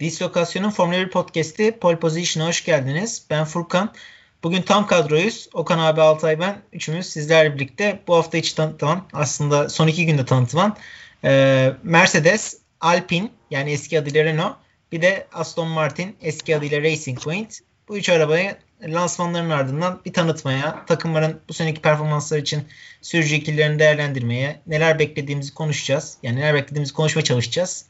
Dislokasyon'un Formula 1 podcast'i Pole Position'a hoş geldiniz. Ben Furkan. Bugün tam kadroyuz. Okan abi, Altay ben. Üçümüz sizlerle birlikte bu hafta hiç tanıtılan, aslında son iki günde tanıtılan e, Mercedes, Alpine yani eski adıyla Renault bir de Aston Martin eski adıyla Racing Point. Bu üç arabayı lansmanların ardından bir tanıtmaya, takımların bu seneki performansları için sürücü ikililerini değerlendirmeye, neler beklediğimizi konuşacağız. Yani neler beklediğimizi konuşmaya çalışacağız.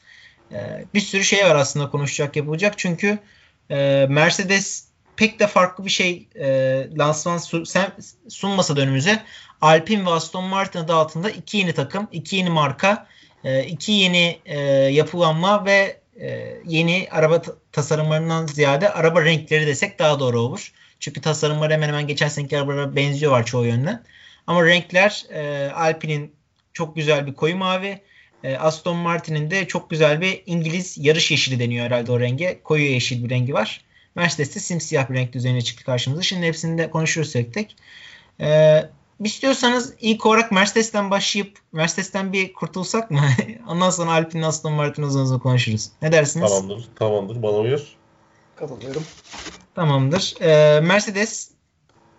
Ee, bir sürü şey var aslında konuşacak, yapılacak. Çünkü e, Mercedes pek de farklı bir şey e, lansman su, sen, sunmasa da önümüze Alpine ve Aston Martin adı altında iki yeni takım, iki yeni marka, e, iki yeni e, yapılanma ve e, yeni araba tasarımlarından ziyade araba renkleri desek daha doğru olur. Çünkü tasarımları hemen hemen geçen seneki arabalara benziyorlar çoğu yönden. Ama renkler e, Alpine'in çok güzel bir koyu mavi. E, Aston Martin'in de çok güzel bir İngiliz yarış yeşili deniyor herhalde o renge. Koyu yeşil bir rengi var. Mercedes'te simsiyah bir renk düzenine çıktı karşımıza. Şimdi hepsini de konuşuruz tek tek. E, istiyorsanız ilk olarak Mercedes'ten başlayıp Mercedes'ten bir kurtulsak mı? Ondan sonra Alpine, Aston Martin uzun uzun konuşuruz. Ne dersiniz? Tamamdır. Tamamdır. Bana uyar. Katılıyorum. Tamamdır. Ee, Mercedes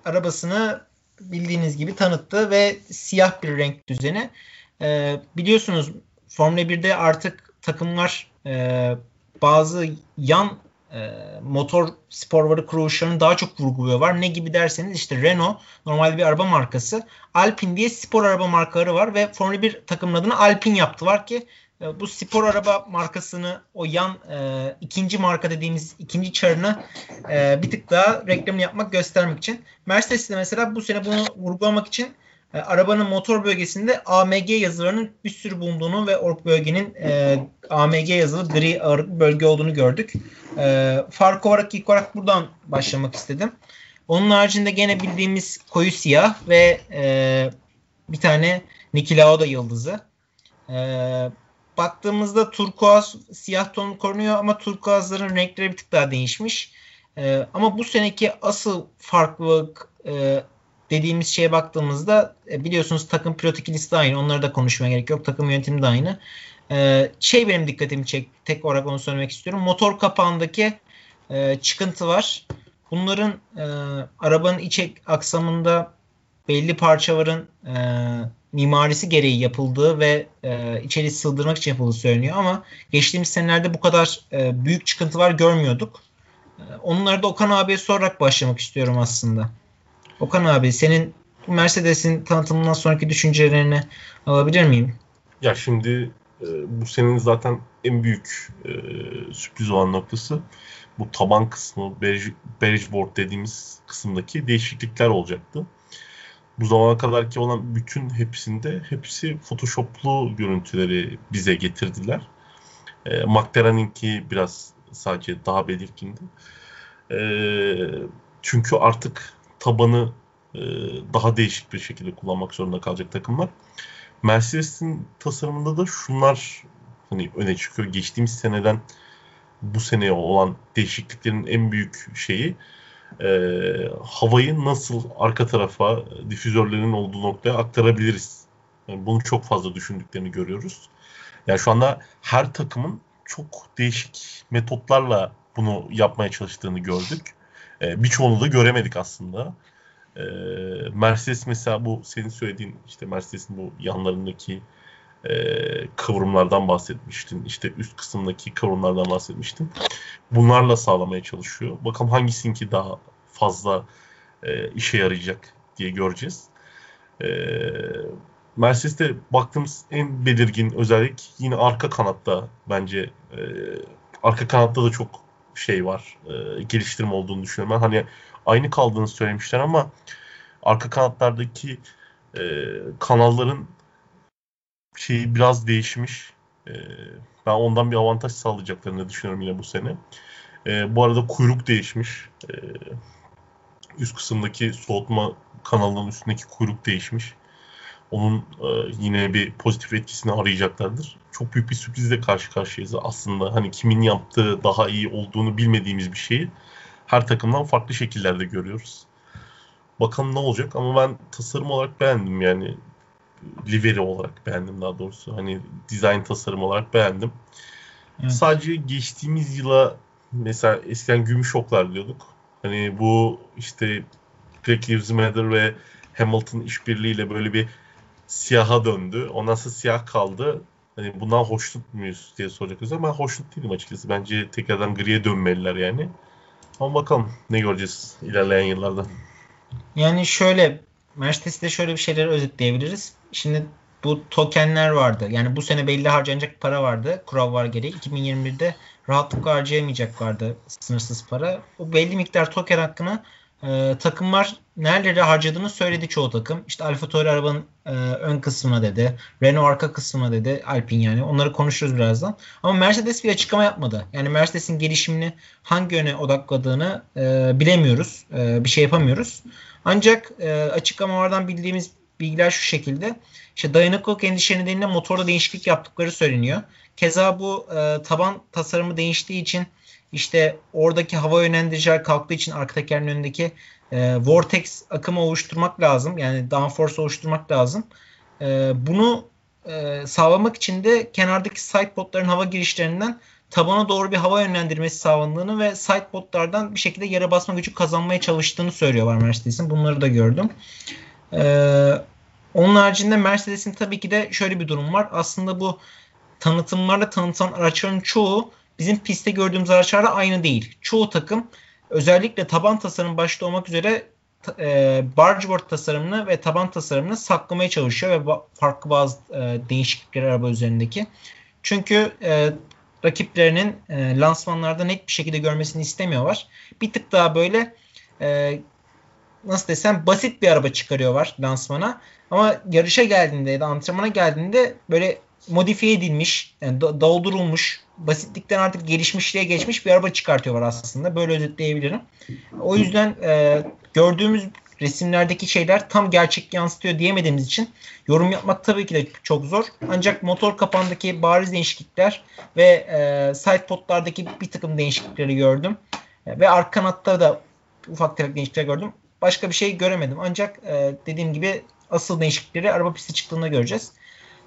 arabasını bildiğiniz gibi tanıttı ve siyah bir renk düzeni. Ee, biliyorsunuz Formula 1'de artık takımlar e, bazı yan e, motor sporları kuruluşlarını daha çok vurguluyorlar. Ne gibi derseniz işte Renault normalde bir araba markası. Alpine diye spor araba markaları var ve Formula 1 takımının adını Alpine yaptılar ki e, bu spor araba markasını o yan e, ikinci marka dediğimiz ikinci çarını e, bir tık daha reklamını yapmak göstermek için. Mercedes de mesela bu sene bunu vurgulamak için e, arabanın motor bölgesinde AMG yazılarının bir sürü bulunduğunu ve o bölgenin e, AMG yazılı gri ağırlık bölge olduğunu gördük. E, fark olarak ilk olarak buradan başlamak istedim. Onun haricinde gene bildiğimiz koyu siyah ve e, bir tane Niki Lauda yıldızı. E, baktığımızda turkuaz siyah ton korunuyor ama turkuazların renkleri bir tık daha değişmiş. E, ama bu seneki asıl farklılık e, dediğimiz şeye baktığımızda e, biliyorsunuz takım pilot ikilisi de aynı. Onları da konuşmaya gerek yok. Takım yönetimi de aynı. E, şey benim dikkatimi çekti. Tek olarak onu söylemek istiyorum. Motor kapağındaki e, çıkıntı var. Bunların arabanın iç aksamında belli parçaların mimarisi gereği yapıldığı ve e, içeri sığdırmak için yapıldığı söyleniyor ama geçtiğimiz senelerde bu kadar e, büyük çıkıntılar görmüyorduk. Onları da Okan abiye sorarak başlamak istiyorum aslında. Okan abi senin Mercedes'in tanıtımından sonraki düşüncelerini alabilir miyim? Ya şimdi e, bu senin zaten en büyük e, sürpriz olan noktası bu taban kısmı, beige, board dediğimiz kısımdaki değişiklikler olacaktı. Bu zamana kadar ki olan bütün hepsinde hepsi Photoshop'lu görüntüleri bize getirdiler. E, McLaren'inki biraz sadece daha belirgindi. E, çünkü artık tabanı e, daha değişik bir şekilde kullanmak zorunda kalacak takımlar. Mercedes'in tasarımında da şunlar hani öne çıkıyor. Geçtiğimiz seneden bu seneye olan değişikliklerin en büyük şeyi e, havayı nasıl arka tarafa difüzörlerin olduğu noktaya aktarabiliriz. Yani bunu çok fazla düşündüklerini görüyoruz. Yani şu anda her takımın çok değişik metotlarla bunu yapmaya çalıştığını gördük. E, birçoğunu da göremedik aslında. E, Mercedes mesela bu senin söylediğin işte Mercedes'in bu yanlarındaki e, kıvrımlardan bahsetmiştin. İşte üst kısımdaki kıvrımlardan bahsetmiştin. Bunlarla sağlamaya çalışıyor. Bakalım hangisinki daha fazla e, işe yarayacak diye göreceğiz. E, Mercedes'te baktığımız en belirgin özellik yine arka kanatta bence. E, arka kanatta da çok şey var. E, geliştirme olduğunu düşünüyorum. Ben hani aynı kaldığını söylemişler ama arka kanatlardaki e, kanalların şeyi biraz değişmiş. E, ben ondan bir avantaj sağlayacaklarını düşünüyorum yine bu sene. E, bu arada kuyruk değişmiş. E, üst kısımdaki soğutma kanalının üstündeki kuyruk değişmiş. Onun e, yine bir pozitif etkisini arayacaklardır. Çok büyük bir sürprizle karşı karşıyayız aslında. Hani kimin yaptığı daha iyi olduğunu bilmediğimiz bir şeyi her takımdan farklı şekillerde görüyoruz. Bakalım ne olacak ama ben tasarım olarak beğendim yani livery olarak beğendim daha doğrusu. Hani design tasarım olarak beğendim. Evet. Sadece geçtiğimiz yıla mesela eskiden gümüş oklar diyorduk. Hani bu işte Black Lives Matter ve Hamilton işbirliğiyle böyle bir siyaha döndü. Ondan sonra siyah kaldı. Hani bundan hoşnut muyuz diye soracak ama ben hoşnut değilim açıkçası. Bence tekrardan griye dönmeliler yani. Ama bakalım ne göreceğiz ilerleyen yıllarda. Yani şöyle Mercedes'te şöyle bir şeyleri özetleyebiliriz. Şimdi bu tokenler vardı. Yani bu sene belli harcanacak para vardı. Kural var gereği. 2021'de rahatlıkla harcayamayacaklardı sınırsız para. Bu belli miktar token hakkını e, takımlar nerelere harcadığını söyledi çoğu takım. İşte Alfa Tauri arabanın e, ön kısmına dedi. Renault arka kısmına dedi. Alpine yani. Onları konuşuruz birazdan. Ama Mercedes bir açıklama yapmadı. Yani Mercedes'in gelişimini hangi yöne odakladığını e, bilemiyoruz. E, bir şey yapamıyoruz. Ancak e, açıklamalardan bildiğimiz bilgiler şu şekilde. İşte dayanıklılık endişe nedeniyle motorda değişiklik yaptıkları söyleniyor. Keza bu e, taban tasarımı değiştiği için işte oradaki hava yönlendiriciler kalktığı için arka tekerin önündeki e, vortex akımı oluşturmak lazım. Yani downforce oluşturmak lazım. E, bunu e, sağlamak için de kenardaki sidepodların hava girişlerinden tabana doğru bir hava yönlendirmesi sağlandığını ve sidepodlardan bir şekilde yere basma gücü kazanmaya çalıştığını söylüyorlar Mercedes'in. Bunları da gördüm. Ee, onun haricinde Mercedes'in tabii ki de şöyle bir durum var. Aslında bu tanıtımlarla tanıtılan araçların çoğu bizim pistte gördüğümüz araçlarla aynı değil. Çoğu takım özellikle taban tasarım başta olmak üzere e, bargeboard tasarımını ve taban tasarımını saklamaya çalışıyor ve ba- farklı bazı e, değişiklikler araba üzerindeki. Çünkü e, rakiplerinin e, lansmanlarda net bir şekilde görmesini istemiyorlar. Bir tık daha böyle e, nasıl desem basit bir araba çıkarıyorlar lansmana. Ama yarışa geldiğinde ya da antrenmana geldiğinde böyle modifiye edilmiş, yani doldurulmuş, basitlikten artık gelişmişliğe geçmiş bir araba çıkartıyorlar aslında. Böyle özetleyebilirim. O yüzden e, gördüğümüz resimlerdeki şeyler tam gerçek yansıtıyor diyemediğimiz için yorum yapmak tabii ki de çok zor. Ancak motor kapağındaki bariz değişiklikler ve e, side potlardaki bir takım değişiklikleri gördüm. E, ve arka kanatta da ufak tefek değişiklikler gördüm. Başka bir şey göremedim. Ancak e, dediğim gibi asıl değişiklikleri araba pisti çıktığında göreceğiz.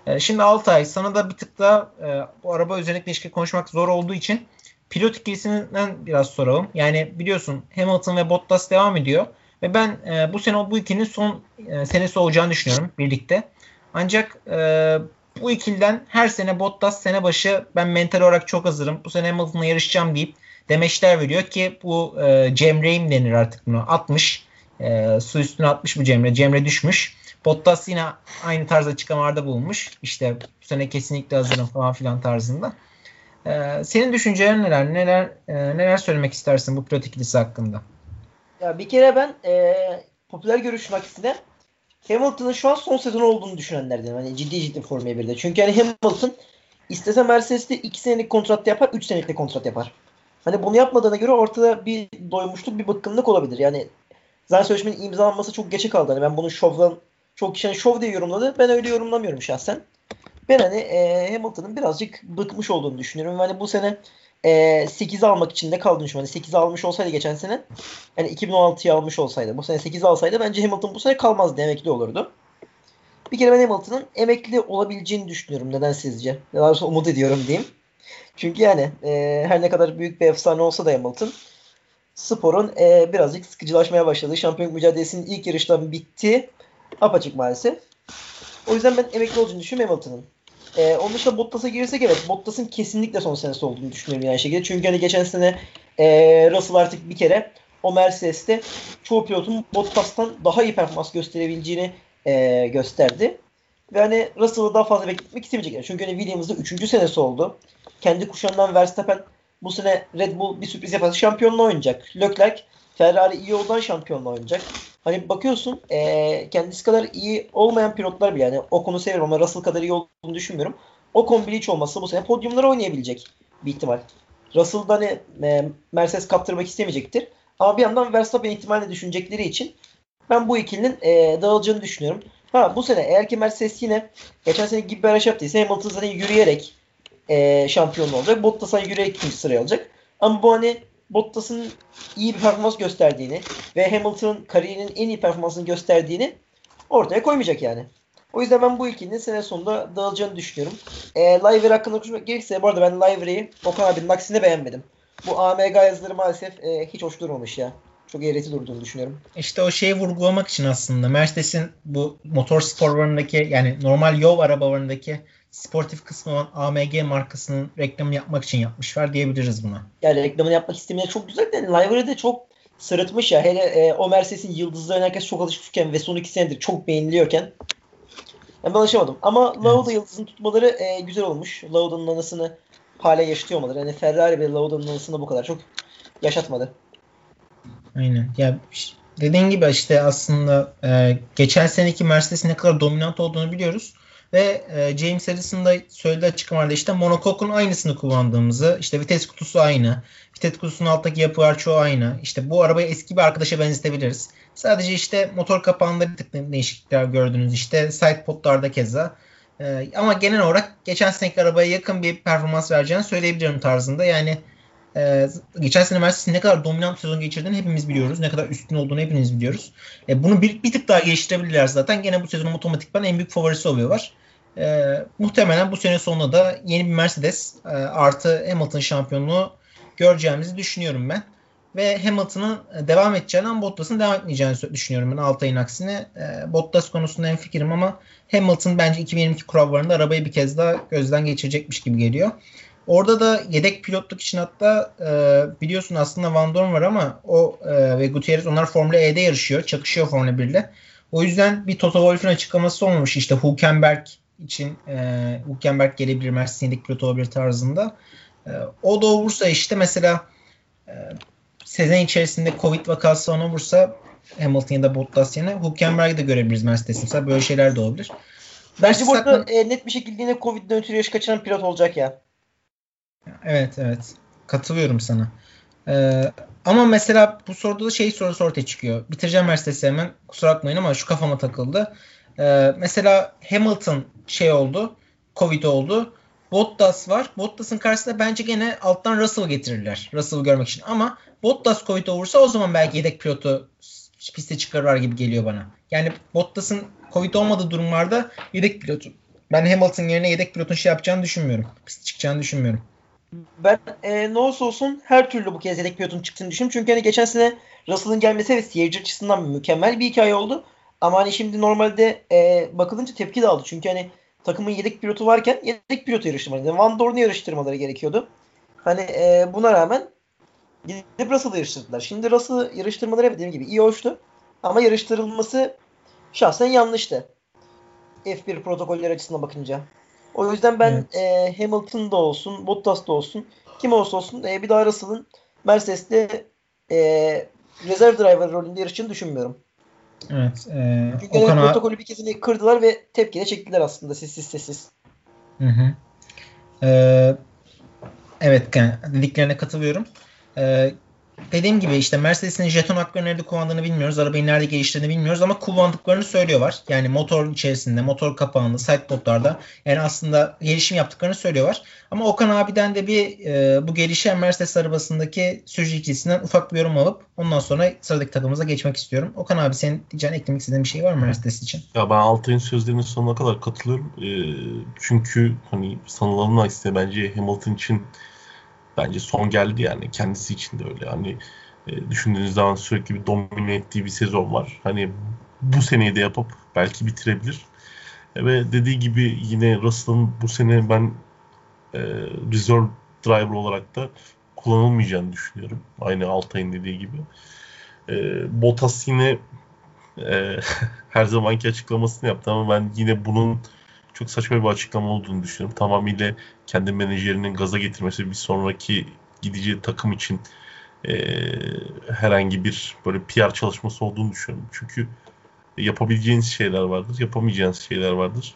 E, şimdi Altay sana da bir tık daha e, bu araba özellikle ilişki konuşmak zor olduğu için pilot ikilisinden biraz soralım. Yani biliyorsun Hamilton ve Bottas devam ediyor. Ve ben e, bu sene bu ikinin son e, senesi olacağını düşünüyorum birlikte. Ancak bu ikiliden her sene Bottas sene başı ben mental olarak çok hazırım. Bu sene Hamilton'la yarışacağım deyip demeçler veriyor ki bu e, Cemre'yim denir artık bunu. 60. E, su üstüne atmış bu Cemre. Cemre düşmüş. Bottas yine aynı tarzda açıklamalarda bulunmuş. İşte bu sene kesinlikle hazırım falan filan tarzında. Ee, senin düşüncelerin neler? Neler e, neler söylemek istersin bu pilot ikilisi hakkında? Ya bir kere ben e, popüler görüşüm aksine Hamilton'ın şu an son sezonu olduğunu düşünenlerden. Hani ciddi ciddi Formula 1'de. Çünkü hani Hamilton istese Mercedes'te 2 senelik kontrat yapar, 3 senelik de kontrat yapar. Hani bunu yapmadığına göre ortada bir doymuşluk, bir bıkkınlık olabilir. Yani zaten sözleşmenin imzalanması çok geçe kaldı. Hani ben bunu şovdan çok kişi hani şov diye yorumladı. Ben öyle yorumlamıyorum şahsen. Ben hani e, Hamilton'ın birazcık bıkmış olduğunu düşünüyorum. Hani bu sene e, 8'i almak için de kaldığını düşünüyorum. Hani 8'i almış olsaydı geçen sene yani 2016'yı almış olsaydı bu sene 8'i alsaydı bence Hamilton bu sene kalmazdı. Emekli olurdu. Bir kere ben Hamilton'ın emekli olabileceğini düşünüyorum. Neden sizce? Daha umut ediyorum diyeyim. Çünkü yani e, her ne kadar büyük bir efsane olsa da Hamilton sporun e, birazcık sıkıcılaşmaya başladı. Şampiyonluk mücadelesinin ilk yarıştan bitti. Apaçık maalesef. O yüzden ben emekli olacağını düşünüyorum Hamilton'ın. Ee, onun dışında Bottas'a girirsek evet Bottas'ın kesinlikle son senesi olduğunu düşünüyorum yani şekilde. Çünkü hani geçen sene e, Russell artık bir kere o Mercedes'te çoğu pilotun Bottas'tan daha iyi performans gösterebileceğini e, gösterdi. Ve hani Russell'ı daha fazla bekletmek istemeyecekler. Çünkü hani Williams'da 3. senesi oldu. Kendi kuşağından Verstappen bu sene Red Bull bir sürpriz yaparsa şampiyonla oynayacak. Leclerc Ferrari iyi olan şampiyonla oynayacak. Hani bakıyorsun e, kendisi kadar iyi olmayan pilotlar bile yani o konu severim ama Russell kadar iyi olduğunu düşünmüyorum. O kombili hiç olmazsa bu sene podyumlara oynayabilecek bir ihtimal. Russell'da hani e, Mercedes kaptırmak istemeyecektir. Ama bir yandan Verstappen ihtimalle düşünecekleri için ben bu ikilinin e, dağılacağını düşünüyorum. Ha bu sene eğer ki Mercedes yine geçen sene gibi bir araç yaptıysa Hamilton zaten yürüyerek e, şampiyon olacak. Bottas yürüyerek ikinci sıraya alacak. Ama bu hani Bottas'ın iyi bir performans gösterdiğini ve Hamilton'ın kariyerinin en iyi performansını gösterdiğini ortaya koymayacak yani. O yüzden ben bu ikilinin sene sonunda dağılacağını düşünüyorum. E, Liver hakkında konuşmak gerekirse bu arada ben Liver'i Okan abinin aksine beğenmedim. Bu AMG yazıları maalesef e, hiç hoş durmamış ya. Çok eğreti durduğunu düşünüyorum. İşte o şeyi vurgulamak için aslında Mercedes'in bu motor sporlarındaki yani normal yol arabalarındaki sportif kısmı olan AMG markasının reklamını yapmak için yapmışlar diyebiliriz buna. Yani reklamını yapmak istemeyen çok güzel de yani Liver'ı de çok sırıtmış ya. Hele e, o Mercedes'in yıldızlarına herkes çok alışmışken ve son iki senedir çok beğeniliyorken yani ben alışamadım. Ama Lauda evet. yıldızını tutmaları e, güzel olmuş. Lauda'nın anısını hala yaşatıyor olmaları. Yani Ferrari bile Lauda'nın anısını bu kadar çok yaşatmadı. Aynen. Ya dediğin gibi işte aslında e, geçen seneki Mercedes'in ne kadar dominant olduğunu biliyoruz. Ve e, James Harrison da söylediği açıklamalarda işte monokokun aynısını kullandığımızı, işte vites kutusu aynı, vites kutusunun alttaki yapı var çoğu aynı. İşte bu arabayı eski bir arkadaşa benzetebiliriz. Sadece işte motor kapağında bir tık değişiklikler gördünüz. İşte side podlarda keza. E, ama genel olarak geçen seneki arabaya yakın bir performans vereceğini söyleyebilirim tarzında. Yani ee, geçen sene Mercedes'in ne kadar dominant sezon geçirdiğini hepimiz biliyoruz. Ne kadar üstün olduğunu hepimiz biliyoruz. E, bunu bir, bir tık daha geliştirebilirler zaten. Gene bu sezonun otomatikman en büyük favorisi oluyorlar. E, muhtemelen bu sene sonunda da yeni bir Mercedes e, artı Hamilton şampiyonluğu göreceğimizi düşünüyorum ben. Ve Hamilton'ın devam edeceğini Bottas'ın devam etmeyeceğini düşünüyorum ben Altay'ın aksine. E, Bottas konusunda en fikrim ama Hamilton bence 2022 kurallarında arabayı bir kez daha gözden geçirecekmiş gibi geliyor. Orada da yedek pilotluk için hatta e, biliyorsun aslında Van Dorn var ama o e, ve Gutierrez onlar Formula E'de yarışıyor. Çakışıyor Formula 1 ile. O yüzden bir Toto Wolff'un açıklaması olmamış. İşte Hülkenberg için e, Hülkenberg gelebilir, Mercedes yedek pilot olabilir tarzında. E, o da olursa işte mesela e, sezon içerisinde Covid vakası falan olursa Hamilton ya da Bottas yerine Hülkenberg'i de görebiliriz Mercedes'in. Mesela böyle şeyler de olabilir. Bence burada e, net bir şekilde yine Covid'den ötürü yaş kaçıran pilot olacak ya. Evet evet. Katılıyorum sana. Ee, ama mesela bu soruda da şey sorusu ortaya çıkıyor. Bitireceğim Mercedes'i hemen. Kusura bakmayın ama şu kafama takıldı. Ee, mesela Hamilton şey oldu. Covid oldu. Bottas var. Bottas'ın karşısında bence gene alttan Russell getirirler. Russell'ı görmek için. Ama Bottas Covid olursa o zaman belki yedek pilotu piste çıkarırlar gibi geliyor bana. Yani Bottas'ın Covid olmadığı durumlarda yedek pilotu. Ben Hamilton yerine yedek pilotun şey yapacağını düşünmüyorum. Piste çıkacağını düşünmüyorum ben e, ne olursa olsun her türlü bu kez yedek pilotun çıktığını düşünüyorum. Çünkü hani geçen sene Russell'ın gelmesi ve seyirci açısından mükemmel bir hikaye oldu. Ama hani şimdi normalde e, bakılınca tepki de aldı. Çünkü hani takımın yedek pilotu varken yedek pilotu yarıştırmaları. Yani Van Dorn'u yarıştırmaları gerekiyordu. Hani e, buna rağmen gidip Russell'ı yarıştırdılar. Şimdi Russell'ı yarıştırmaları dediğim gibi iyi hoştu. Ama yarıştırılması şahsen yanlıştı. F1 protokolleri açısından bakınca. O yüzden ben evet. e, Hamilton'da olsun, Bottas'ta olsun, kim olursa olsun e, bir daha Russell'ın Mercedes'te e, rezerv driver rolünde yarışacağını düşünmüyorum. Evet. E, Çünkü Okan protokolü bir kez kırdılar ve tepki de çektiler aslında sessiz sessiz. Hı hı. Ee, evet yani dediklerine katılıyorum. Ee, dediğim gibi işte Mercedes'in jeton haklarını nerede kullandığını bilmiyoruz. Arabayı nerede geliştirdiğini bilmiyoruz ama kullandıklarını söylüyorlar. Yani motor içerisinde, motor kapağında, sidepodlarda yani aslında gelişim yaptıklarını söylüyorlar. Ama Okan abiden de bir e, bu gelişen Mercedes arabasındaki sürücü ikilisinden ufak bir yorum alıp ondan sonra sıradaki takımımıza geçmek istiyorum. Okan abi senin diyeceğin eklemek istediğin bir şey var mı Mercedes için? Ya ben Altay'ın sözlerinin sonuna kadar katılıyorum. E, çünkü hani sanılanın aksine bence Hamilton için bence son geldi yani kendisi için de öyle. Hani e, düşündüğünüz zaman sürekli bir domine ettiği bir sezon var. Hani bu seneyi de yapıp belki bitirebilir. E, ve dediği gibi yine Russell'ın bu sene ben e, reserve driver olarak da kullanılmayacağını düşünüyorum. Aynı Altay'ın dediği gibi. E, Bottas yine e, her zamanki açıklamasını yaptı ama ben yine bunun çok saçma bir açıklama olduğunu düşünüyorum. Tamamıyla kendi menajerinin gaza getirmesi bir sonraki gideceği takım için e, herhangi bir böyle PR çalışması olduğunu düşünüyorum. Çünkü yapabileceğiniz şeyler vardır, yapamayacağınız şeyler vardır.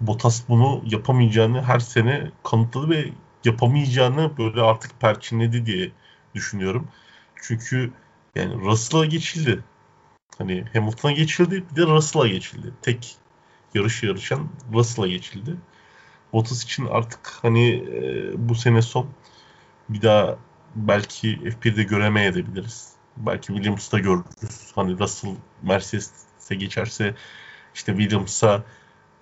Bottas bunu yapamayacağını her sene kanıtladı ve yapamayacağını böyle artık perçinledi diye düşünüyorum. Çünkü yani Russell'a geçildi. Hani Hamilton'a geçildi bir de Russell'a geçildi. Tek yarış yarışan Russell'a geçildi. Bottas için artık hani e, bu sene son bir daha belki F1'de göremeyebiliriz. Belki Williams'ta görürüz. Hani Russell Mercedes'e geçerse işte Williams'a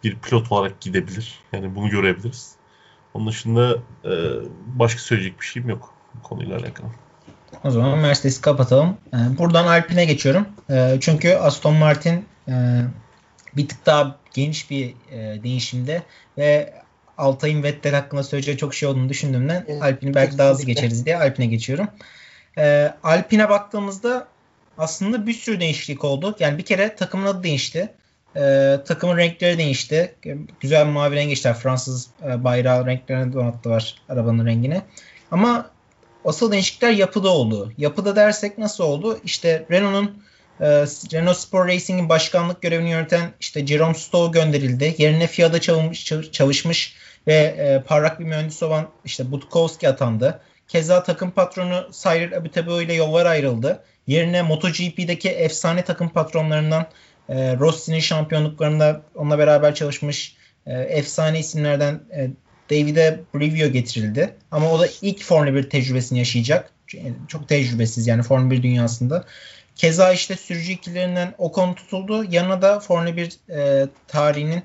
bir pilot olarak gidebilir. Yani bunu görebiliriz. Onun dışında e, başka söyleyecek bir şeyim yok bu konuyla alakalı. O zaman Mercedes'i kapatalım. E, buradan Alpine geçiyorum. E, çünkü Aston Martin e, bir tık daha geniş bir değişimde ve Altay'ın Vettel hakkında söyleyeceği çok şey olduğunu düşündüğümden evet, Alpine'i belki daha hızlı geçeriz diye Alpine geçiyorum. Alpine baktığımızda aslında bir sürü değişiklik oldu. Yani bir kere takımın adı değişti. Ee, takımın renkleri değişti. Güzel bir mavi renk geçtiler. Fransız e, bayrağı renklerine donattılar arabanın rengini. Ama asıl değişiklikler yapıda oldu. Yapıda dersek nasıl oldu? İşte Renault'un e, Renault Sport Racing'in başkanlık görevini yöneten işte Jerome Stowe gönderildi. Yerine FIA'da çalışmış, çalışmış ve e, parlak bir mühendis olan işte Butkowski atandı. Keza takım patronu Cyril Abiteboul ile yollar ayrıldı. Yerine MotoGP'deki efsane takım patronlarından e, Rossi'nin şampiyonluklarında onunla beraber çalışmış e, efsane isimlerden e, David'e Brivio getirildi. Ama o da ilk Formula 1 tecrübesini yaşayacak. Çok tecrübesiz yani Formula 1 dünyasında. Keza işte sürücü ikilerinden Ocon tutuldu. Yanına da Formula 1 e, tarihinin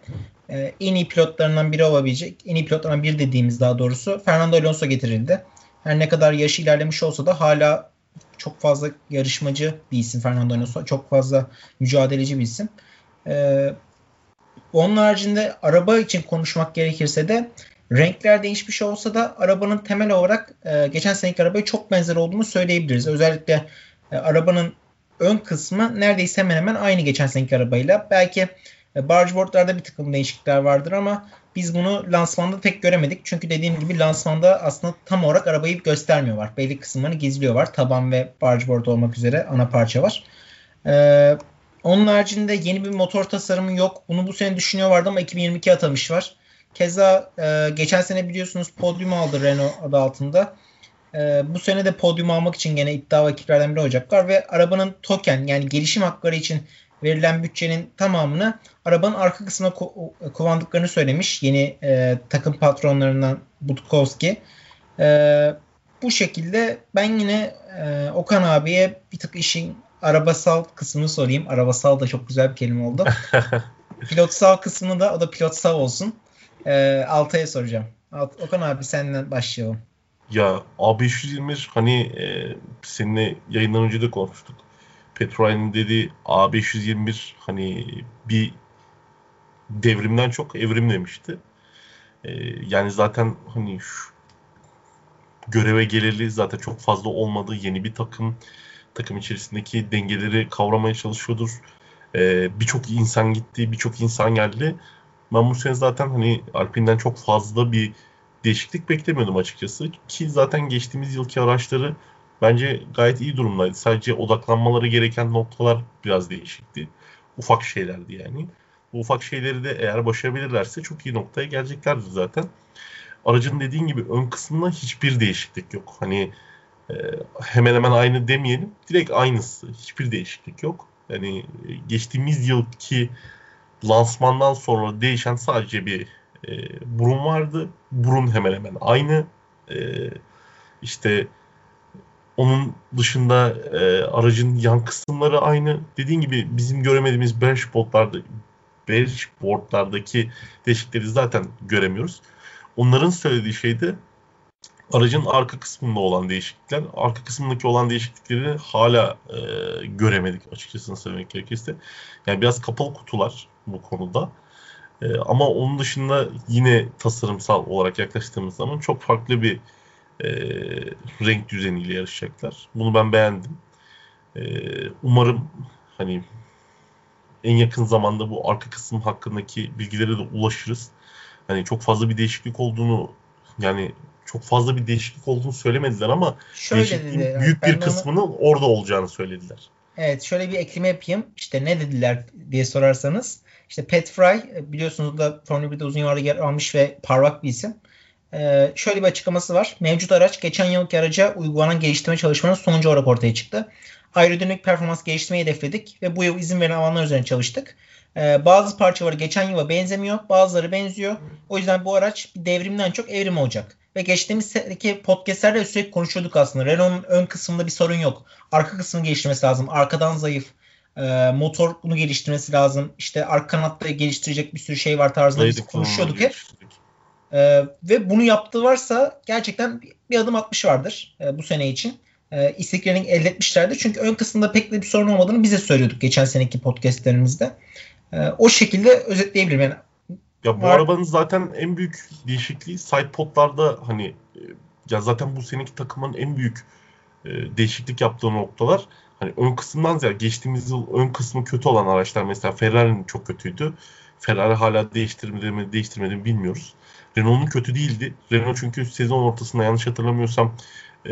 e, en iyi pilotlarından biri olabilecek, en iyi pilotlarından biri dediğimiz daha doğrusu Fernando Alonso getirildi. Her ne kadar yaşı ilerlemiş olsa da hala çok fazla yarışmacı bir isim Fernando Alonso. Çok fazla mücadeleci bir isim. Ee, onun haricinde araba için konuşmak gerekirse de renkler değişmiş olsa da arabanın temel olarak e, geçen seneki arabaya çok benzer olduğunu söyleyebiliriz. Özellikle e, arabanın ön kısmı neredeyse hemen hemen aynı geçen seneki arabayla. Belki e, bargeboardlarda bir takım değişiklikler vardır ama biz bunu lansmanda tek göremedik. Çünkü dediğim gibi lansmanda aslında tam olarak arabayı göstermiyorlar. Belli kısımlarını gizliyorlar. Taban ve bargeboard olmak üzere ana parça var. Ee, onun haricinde yeni bir motor tasarımı yok. Bunu bu sene düşünüyorlardı ama 2022 atamış var. Keza e, geçen sene biliyorsunuz podyum aldı Renault adı altında. E, bu sene de podyum almak için gene iddia vakitlerden biri olacaklar ve arabanın token yani gelişim hakları için verilen bütçenin tamamını arabanın arka kısmına kullandıklarını söylemiş yeni e, takım patronlarından Butkowski. E, bu şekilde ben yine e, Okan abiye bir tık işin arabasal kısmını sorayım. Arabasal da çok güzel bir kelime oldu. pilotsal kısmını da o da pilotsal olsun. E, Altay'a soracağım. Alt, Okan abi senden başlayalım. Ya A521 hani e, seninle yayından önce de konuştuk. Petroy'un dediği A521 hani bir devrimden çok evrim demişti. Ee, yani zaten hani şu göreve geleli zaten çok fazla olmadı. Yeni bir takım takım içerisindeki dengeleri kavramaya çalışıyordur. Ee, birçok insan gitti, birçok insan geldi. Ben bu sene zaten hani Alpine'den çok fazla bir değişiklik beklemiyordum açıkçası. Ki zaten geçtiğimiz yılki araçları bence gayet iyi durumdaydı. Sadece odaklanmaları gereken noktalar biraz değişikti. Ufak şeylerdi yani. Bu ufak şeyleri de eğer başarabilirlerse çok iyi noktaya geleceklerdir zaten. Aracın dediğin gibi ön kısmında hiçbir değişiklik yok. Hani e, hemen hemen aynı demeyelim. Direkt aynısı. Hiçbir değişiklik yok. Yani e, geçtiğimiz yılki lansmandan sonra değişen sadece bir e, burun vardı. Burun hemen hemen aynı. E, işte onun dışında e, aracın yan kısımları aynı. Dediğin gibi bizim göremediğimiz dashboardlarda dashboardlardaki değişiklikleri zaten göremiyoruz. Onların söylediği şey de aracın arka kısmında olan değişiklikler. Arka kısmındaki olan değişiklikleri hala e, göremedik açıkçası söylemek gerekirse. Yani biraz kapalı kutular bu konuda. E, ama onun dışında yine tasarımsal olarak yaklaştığımız zaman çok farklı bir e, renk düzeniyle yarışacaklar. Bunu ben beğendim. E, umarım hani en yakın zamanda bu arka kısım hakkındaki bilgilere de ulaşırız. Hani çok fazla bir değişiklik olduğunu yani çok fazla bir değişiklik olduğunu söylemediler ama şöyle değişikliğin dedi, büyük bir kısmının onu... orada olacağını söylediler. Evet şöyle bir ekleme yapayım. İşte ne dediler diye sorarsanız. İşte Pat Fry biliyorsunuz da Formula 1'de uzun yıllar yer almış ve parlak bir isim. Ee, şöyle bir açıklaması var. Mevcut araç geçen yılki araca uygulanan geliştirme çalışmanın sonucu olarak ortaya çıktı. Aerodinamik performans geliştirmeyi hedefledik ve bu yıl izin veren alanlar üzerine çalıştık. Ee, bazı parçaları geçen yıla benzemiyor, bazıları benziyor. O yüzden bu araç bir devrimden çok evrim olacak. Ve geçtiğimiz seneki podcastlerde sürekli konuşuyorduk aslında. Renault'un ön kısmında bir sorun yok. Arka kısmını geliştirmesi lazım. Arkadan zayıf. E, motor bunu geliştirmesi lazım. İşte arka kanatta geliştirecek bir sürü şey var tarzında biz konuşuyorduk hep. E, ve bunu yaptığı varsa gerçekten bir adım atmış vardır e, bu sene için. E, isteklerini elde etmişlerdi. Çünkü ön kısmında pek de bir sorun olmadığını bize söylüyorduk geçen seneki podcastlerimizde. E, o şekilde özetleyebilirim. Yani ya bu var. arabanın zaten en büyük değişikliği side podlarda hani e, ya zaten bu seneki takımın en büyük e, değişiklik yaptığı noktalar hani ön kısımdan ziyade geçtiğimiz yıl ön kısmı kötü olan araçlar mesela Ferrari'nin çok kötüydü. Ferrari hala değiştirmedi mi değiştirmedi mi bilmiyoruz. Renault'un kötü değildi. Renault çünkü sezon ortasında yanlış hatırlamıyorsam e,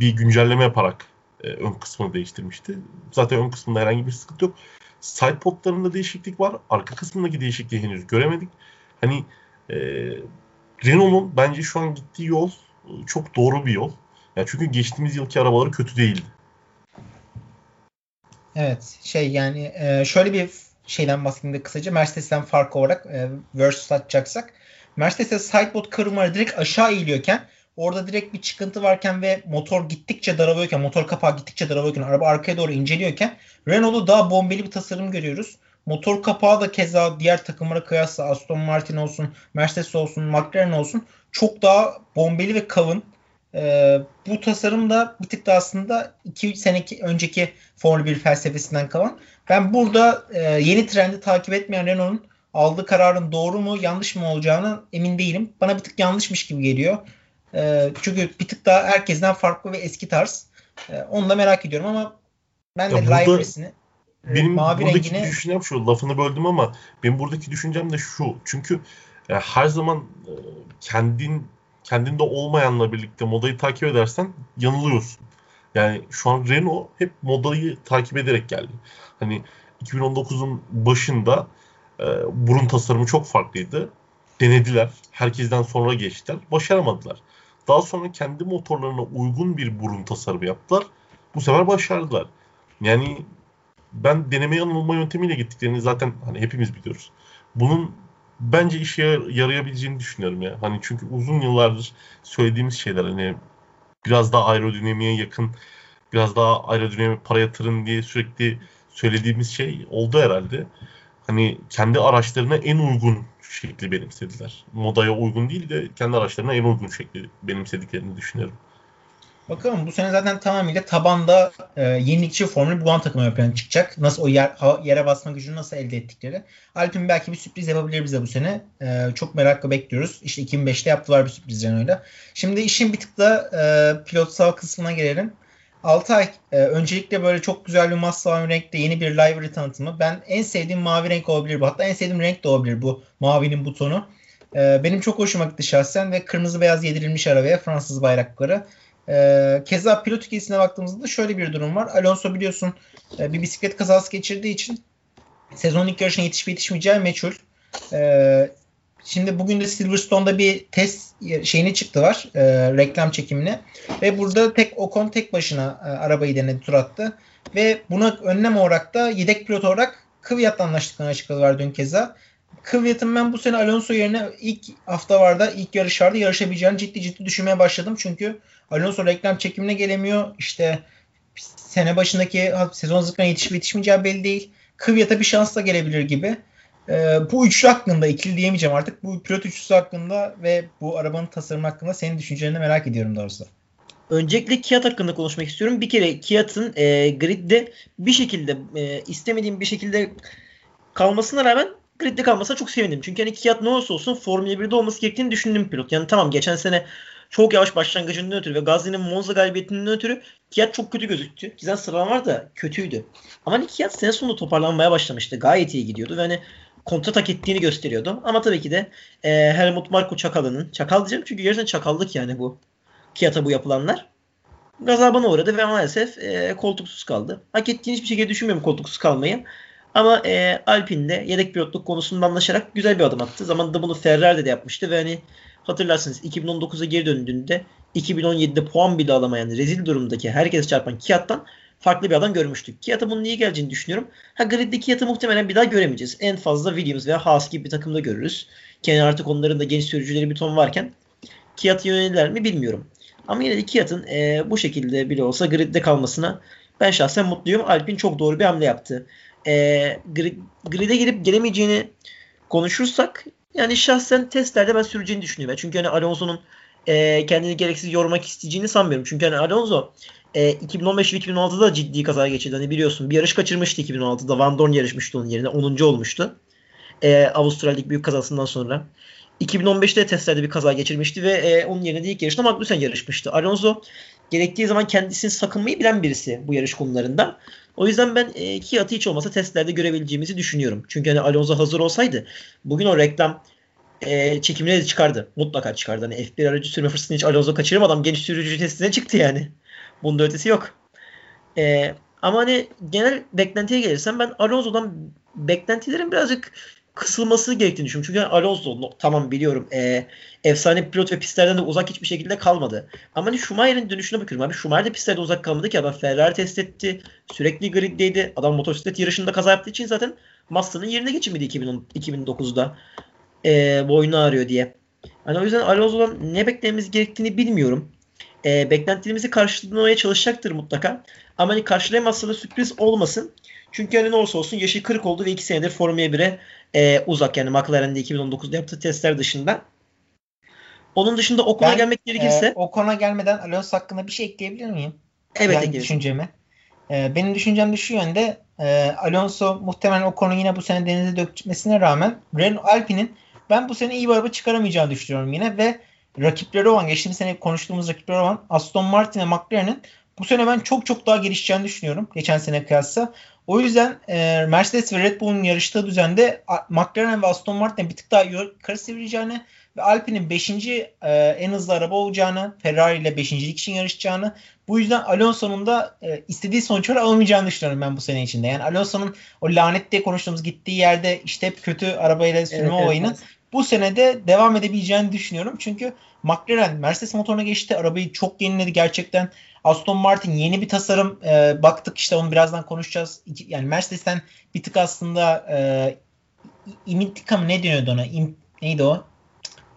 bir güncelleme yaparak e, ön kısmını değiştirmişti. Zaten ön kısmında herhangi bir sıkıntı yok. Side podlarında değişiklik var. Arka kısmındaki değişikliği henüz göremedik. Hani e, Renault'un bence şu an gittiği yol çok doğru bir yol. Ya çünkü geçtiğimiz yılki arabaları kötü değildi. Evet şey yani e, şöyle bir şeyden bahsedeyim de kısaca Mercedes'ten fark olarak e, versus atacaksak Mercedes'te sideboard kırımları direkt aşağı eğiliyorken orada direkt bir çıkıntı varken ve motor gittikçe daralıyorken motor kapağı gittikçe daralıyorken araba arkaya doğru inceliyorken Renault'u daha bombeli bir tasarım görüyoruz. Motor kapağı da keza diğer takımlara kıyasla Aston Martin olsun, Mercedes olsun, McLaren olsun çok daha bombeli ve kalın. Ee, bu tasarım da bir tık da aslında 2-3 seneki önceki Formula 1 felsefesinden kalan. Ben burada e, yeni trendi takip etmeyen Renault'un aldığı kararın doğru mu yanlış mı olacağını emin değilim. Bana bir tık yanlışmış gibi geliyor. E, çünkü bir tık daha herkesten farklı ve eski tarz. E, onu da merak ediyorum ama ben de library'sini benim mavi buradaki rengini... düşüncem şu lafını böldüm ama benim buradaki düşüncem de şu. Çünkü yani her zaman e, kendin kendinde olmayanla birlikte modayı takip edersen yanılıyorsun. Yani şu an Renault hep modayı takip ederek geldi. Hani 2019'un başında e, burun tasarımı çok farklıydı. Denediler. Herkesten sonra geçtiler. Başaramadılar. Daha sonra kendi motorlarına uygun bir burun tasarımı yaptılar. Bu sefer başardılar. Yani ben deneme yanılma yöntemiyle gittiklerini zaten hani hepimiz biliyoruz. Bunun bence işe yarayabileceğini düşünüyorum ya. Hani çünkü uzun yıllardır söylediğimiz şeyler hani biraz daha aerodinamiğe yakın, biraz daha aerodinamik para yatırın diye sürekli söylediğimiz şey oldu herhalde. Hani kendi araçlarına en uygun şekli benimsediler. Modaya uygun değil de kendi araçlarına en uygun şekli benimsediklerini düşünüyorum. Bakalım bu sene zaten tamamıyla tabanda e, yenilikçi Formula 1 takımı ön çıkacak. Nasıl o yer, yere basma gücünü nasıl elde ettikleri. Alpin belki bir sürpriz yapabilir bize bu sene. E, çok merakla bekliyoruz. İşte 2005'te yaptılar bir sürpriz öyle. Şimdi işin bir tık da e, pilotsal kısmına gelelim. 6 ay e, öncelikle böyle çok güzel bir mavi renkte yeni bir livery tanıtımı. Ben en sevdiğim mavi renk olabilir bu. Hatta en sevdiğim renk de olabilir bu mavinin butonu. E, benim çok hoşuma gitti şahsen ve kırmızı beyaz yedirilmiş arabaya Fransız bayrakları. E, keza pilot ikisine baktığımızda da şöyle bir durum var. Alonso biliyorsun e, bir bisiklet kazası geçirdiği için sezon ilk yarışına yetişip yetişmeyeceği meçhul. E, şimdi bugün de Silverstone'da bir test şeyini çıktı var. E, reklam çekimine. Ve burada tek Ocon tek başına e, arabayı denedi tur attı. Ve buna önlem olarak da yedek pilot olarak Kvyat'la anlaştıklarını açıkladılar dün keza. Kvyat'ın ben bu sene Alonso yerine ilk hafta vardı, ilk yarışlarda yarışabileceğini ciddi ciddi düşünmeye başladım. Çünkü Alonso reklam çekimine gelemiyor. İşte sene başındaki sezon hazırlıklarına yetişip yetişmeyeceği belli değil. Kvyat'a bir şansla gelebilir gibi. Ee, bu üçlü hakkında ikili diyemeyeceğim artık. Bu pilot üçlüsü hakkında ve bu arabanın tasarımı hakkında senin düşüncelerini merak ediyorum doğrusu. Öncelikle Kiat hakkında konuşmak istiyorum. Bir kere Kiat'ın e, gridde bir şekilde e, istemediğim bir şekilde kalmasına rağmen gridde kalmasına çok sevindim. Çünkü hani Kiat ne olursa olsun Formula 1'de olması gerektiğini düşündüm pilot. Yani tamam geçen sene çok yavaş başlangıcından ötürü ve Gazli'nin Monza galibiyetinden ötürü Kiat çok kötü gözüktü. Bizden sıralamalar da kötüydü. Ama hani Kiat sene sonunda toparlanmaya başlamıştı. Gayet iyi gidiyordu ve hani kontra tak ettiğini gösteriyordu. Ama tabii ki de e, Helmut Marko Çakalı'nın, Çakal diyeceğim çünkü gerçekten çakallık yani bu Kiat'a bu yapılanlar. Gazabına uğradı ve maalesef e, koltuksuz kaldı. Hak ettiğini hiçbir şekilde düşünmüyorum koltuksuz kalmayı. Ama e, Alpine'de yedek pilotluk konusunda anlaşarak güzel bir adım attı. Zamanında bunu Ferrari'de de yapmıştı ve hani hatırlarsınız 2019'a geri döndüğünde 2017'de puan bile alamayan rezil durumdaki herkes çarpan Kiat'tan farklı bir adam görmüştük. Kiat'a bunun iyi geleceğini düşünüyorum. Ha gridde Kiat'ı muhtemelen bir daha göremeyeceğiz. En fazla Williams veya Haas gibi bir takımda görürüz. Kendi artık onların da genç sürücüleri bir ton varken Kiat'a yönelirler mi bilmiyorum. Ama yine de Kiat'ın e, bu şekilde bile olsa gridde kalmasına Ben şahsen mutluyum. Alpin çok doğru bir hamle yaptı. E, grid'e girip gelemeyeceğini konuşursak yani şahsen testlerde ben süreceğini düşünüyorum. Çünkü hani Alonso'nun e, kendini gereksiz yormak isteyeceğini sanmıyorum. Çünkü hani Alonso e, 2015 ve 2016'da ciddi kaza geçirdi. Hani biliyorsun bir yarış kaçırmıştı 2016'da. Van Dorn yarışmıştı onun yerine. 10. olmuştu. E, Avustralya'daki büyük kazasından sonra. 2015'te testlerde bir kaza geçirmişti ve e, onun yerine de ilk yarışta Magnussen yarışmıştı. Alonso gerektiği zaman kendisini sakınmayı bilen birisi bu yarış konularında. O yüzden ben e, Kiat'ı hiç olmasa testlerde görebileceğimizi düşünüyorum. Çünkü hani Alonso hazır olsaydı bugün o reklam e, çekimine de çıkardı. Mutlaka çıkardı. Hani F1 aracı sürme fırsatını hiç Alonso kaçırmadan genç sürücü testine çıktı yani. Bunda ötesi yok. E, ama hani genel beklentiye gelirsem ben Alonso'dan beklentilerin birazcık kısılması gerektiğini düşünüyorum. Çünkü Alonso tamam biliyorum e, efsane pilot ve pistlerden de uzak hiçbir şekilde kalmadı. Ama hani Schumacher'in dönüşüne bakıyorum abi. Schumacher de pistlerde uzak kalmadı ki adam Ferrari test etti. Sürekli griddeydi. Adam motosiklet yarışında kaza yaptığı için zaten Massa'nın yerine geçemedi 2010, 2009'da. E, boynu ağrıyor diye. Hani o yüzden Alonso'dan ne beklememiz gerektiğini bilmiyorum. E, beklentilerimizi karşılamaya çalışacaktır mutlaka. Ama hani karşılayamazsa da sürpriz olmasın. Çünkü hani ne olursa olsun yaşı 40 oldu ve 2 senedir Formula 1'e e, uzak. Yani McLaren'de 2019'da yaptığı testler dışında. Onun dışında Ocon'a gelmek gerekirse. E, Ocon'a gelmeden Alonso hakkında bir şey ekleyebilir miyim? Evet yani düşüncemi. E, benim düşüncem de şu yönde. E, Alonso muhtemelen Ocon'u yine bu sene denize dökmesine rağmen Renault Alpine'in ben bu sene iyi bir araba çıkaramayacağını düşünüyorum yine ve rakipleri olan geçtiğimiz sene konuştuğumuz rakipleri olan Aston Martin ve McLaren'in bu sene ben çok çok daha gelişeceğini düşünüyorum geçen sene kıyasla. O yüzden e, Mercedes ve Red Bull'un yarıştığı düzende McLaren ve Aston Martin'e bir tık daha yukarı sivrileceğini ve Alpine'in 5. E, en hızlı araba olacağını, Ferrari ile 5. için yarışacağını, bu yüzden Alonso'nun da e, istediği sonuçları alamayacağını düşünüyorum ben bu sene içinde. Yani Alonso'nun o lanette konuştuğumuz gittiği yerde işte hep kötü arabayla sürme evet, olayının evet, bu senede devam edebileceğini düşünüyorum. Çünkü McLaren Mercedes motoruna geçti. Arabayı çok yeniledi gerçekten. Aston Martin yeni bir tasarım. E, baktık işte onu birazdan konuşacağız. Yani Mercedes'ten bir tık aslında e, imitika mı ne deniyordu ona? İm, neydi o?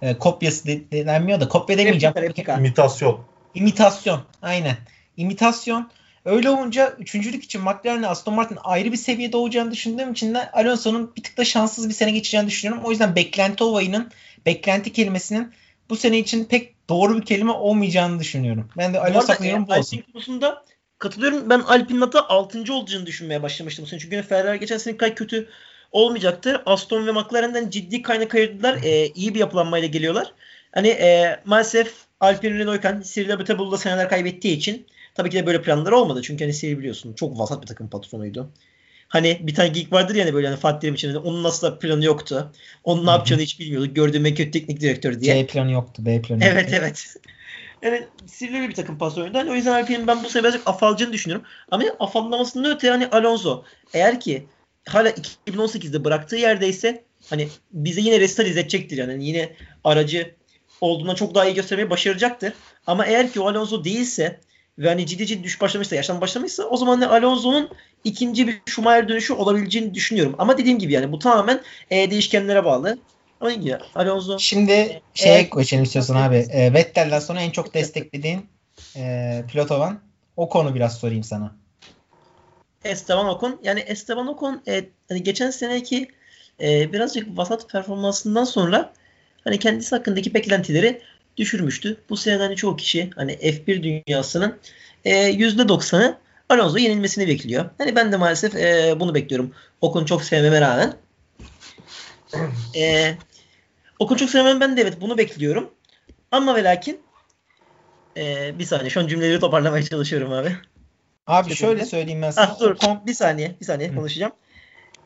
E, kopyası de, denmiyor da kopya demeyeceğim. Replika, İmitasyon. İmitasyon. Aynen. İmitasyon. Öyle olunca üçüncülük için McLaren Aston Martin ayrı bir seviyede olacağını düşündüğüm için de Alonso'nun bir tık da şanssız bir sene geçeceğini düşünüyorum. O yüzden beklenti olayının, beklenti kelimesinin bu sene için pek doğru bir kelime olmayacağını düşünüyorum. Ben de Alonso hakkında bu olsun. konusunda katılıyorum. Ben Alpine'in hatta 6. olacağını düşünmeye başlamıştım bu sene. Çünkü Ferrari geçen sene kadar kötü olmayacaktır. Aston ve McLaren'den ciddi kaynak ayırdılar. E, iyi bir yapılanmayla geliyorlar. Hani e, maalesef Alpine Renault'ken Cyril Abiteboul'da seneler kaybettiği için tabii ki de böyle planlar olmadı. Çünkü hani Cyril biliyorsun çok vasat bir takım patronuydu. Hani bir tane geek vardır yani böyle hani Fatih Terim için. Onun nasıl planı yoktu. Onun ne yapacağını hiç bilmiyordu. Gördüğüm en kötü teknik direktör diye. C planı yoktu. B planı Evet yoktu. evet. Yani sinirli bir takım pas. Hani o yüzden Alpine'in ben bu sefer birazcık afalcını düşünüyorum. Ama afallamasının öte hani Alonso eğer ki hala 2018'de bıraktığı yerdeyse hani bize yine restart izletecektir yani. yani yine aracı olduğuna çok daha iyi göstermeyi başaracaktır. Ama eğer ki o Alonso değilse ve hani ciddi ciddi düş başlamışsa, yaştan başlamışsa o zaman Alonso'nun ikinci bir Schumacher dönüşü olabileceğini düşünüyorum. Ama dediğim gibi yani bu tamamen e, değişkenlere bağlı. Ama ya Alonso Şimdi e, şeye e, geçelim istiyorsan abi. E, Vettel'den sonra en çok desteklediğin e, pilot olan o konu biraz sorayım sana. Esteban Ocon. Yani Esteban Ocon e, hani geçen seneki e, birazcık vasat performansından sonra hani kendisi hakkındaki beklentileri düşürmüştü. Bu seneden hani çoğu kişi hani F1 dünyasının e, %90'ı Alonso yenilmesini bekliyor. Hani ben de maalesef e, bunu bekliyorum. Ocon çok sevmeme rağmen. E, Ocon çok sevmem ben de evet bunu bekliyorum. Ama ve lakin e, bir saniye şu an cümleleri toparlamaya çalışıyorum abi. Abi Kesinlikle. şöyle söyleyeyim ben sana. Ah, dur Ocon... bir saniye bir saniye Hı. konuşacağım.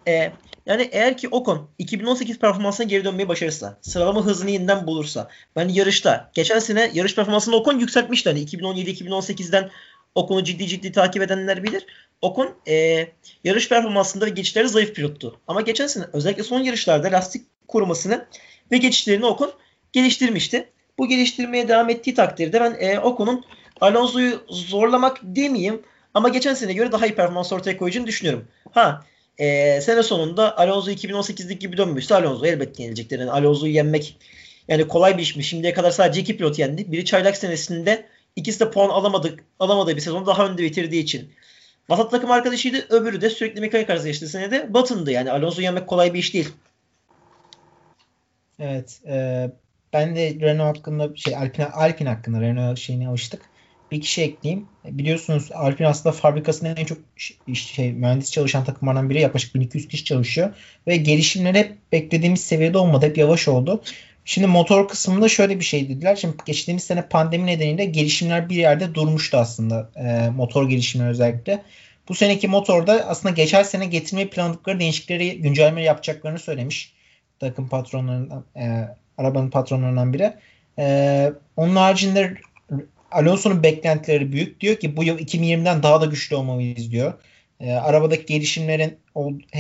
E, yani eğer ki Ocon 2018 performansına geri dönmeyi başarırsa, sıralama hızını yeniden bulursa, ben yarışta geçen sene yarış performansını Ocon yükseltmişti. Hani 2017-2018'den Ocon'u ciddi ciddi takip edenler bilir. Ocon e, yarış performansında ve geçişleri zayıf pilottu. Ama geçen sene özellikle son yarışlarda lastik korumasını ve geçişlerini Ocon geliştirmişti. Bu geliştirmeye devam ettiği takdirde ben e, Ocon'un Alonso'yu zorlamak demeyeyim ama geçen sene göre daha iyi performans ortaya koyacağını düşünüyorum. Ha e, sene sonunda Alonso 2018'lik gibi dönmüşse Alonso elbette yenilecektir. Yani Alonso'yu yenmek yani kolay bir iş mi? Şimdiye kadar sadece iki pilot yendi. Biri çaylak senesinde ikisi de puan alamadık, alamadığı bir sezonu daha önde bitirdiği için Vasat takım arkadaşıydı. Öbürü de sürekli mekanik arıza yaşadığı senede Button'dı. Yani Alonso yenmek kolay bir iş değil. Evet. E, ben de Renault hakkında şey Alpine, Alpine hakkında Renault şeyine alıştık. Bir kişi ekleyeyim. Biliyorsunuz Alpine aslında fabrikasında en çok şey, mühendis çalışan takımlardan biri. Yaklaşık 1200 kişi çalışıyor. Ve gelişimler hep beklediğimiz seviyede olmadı. Hep yavaş oldu. Şimdi motor kısmında şöyle bir şey dediler. Şimdi geçtiğimiz sene pandemi nedeniyle gelişimler bir yerde durmuştu aslında. E, motor gelişimleri özellikle. Bu seneki motorda aslında geçen sene getirmeyi planladıkları değişiklikleri, güncellemeleri yapacaklarını söylemiş. Takım patronlarından, e, arabanın patronlarından biri. E, onun haricinde Alonso'nun beklentileri büyük. Diyor ki bu yıl 2020'den daha da güçlü olmalıyız diyor. E, arabadaki gelişimlerin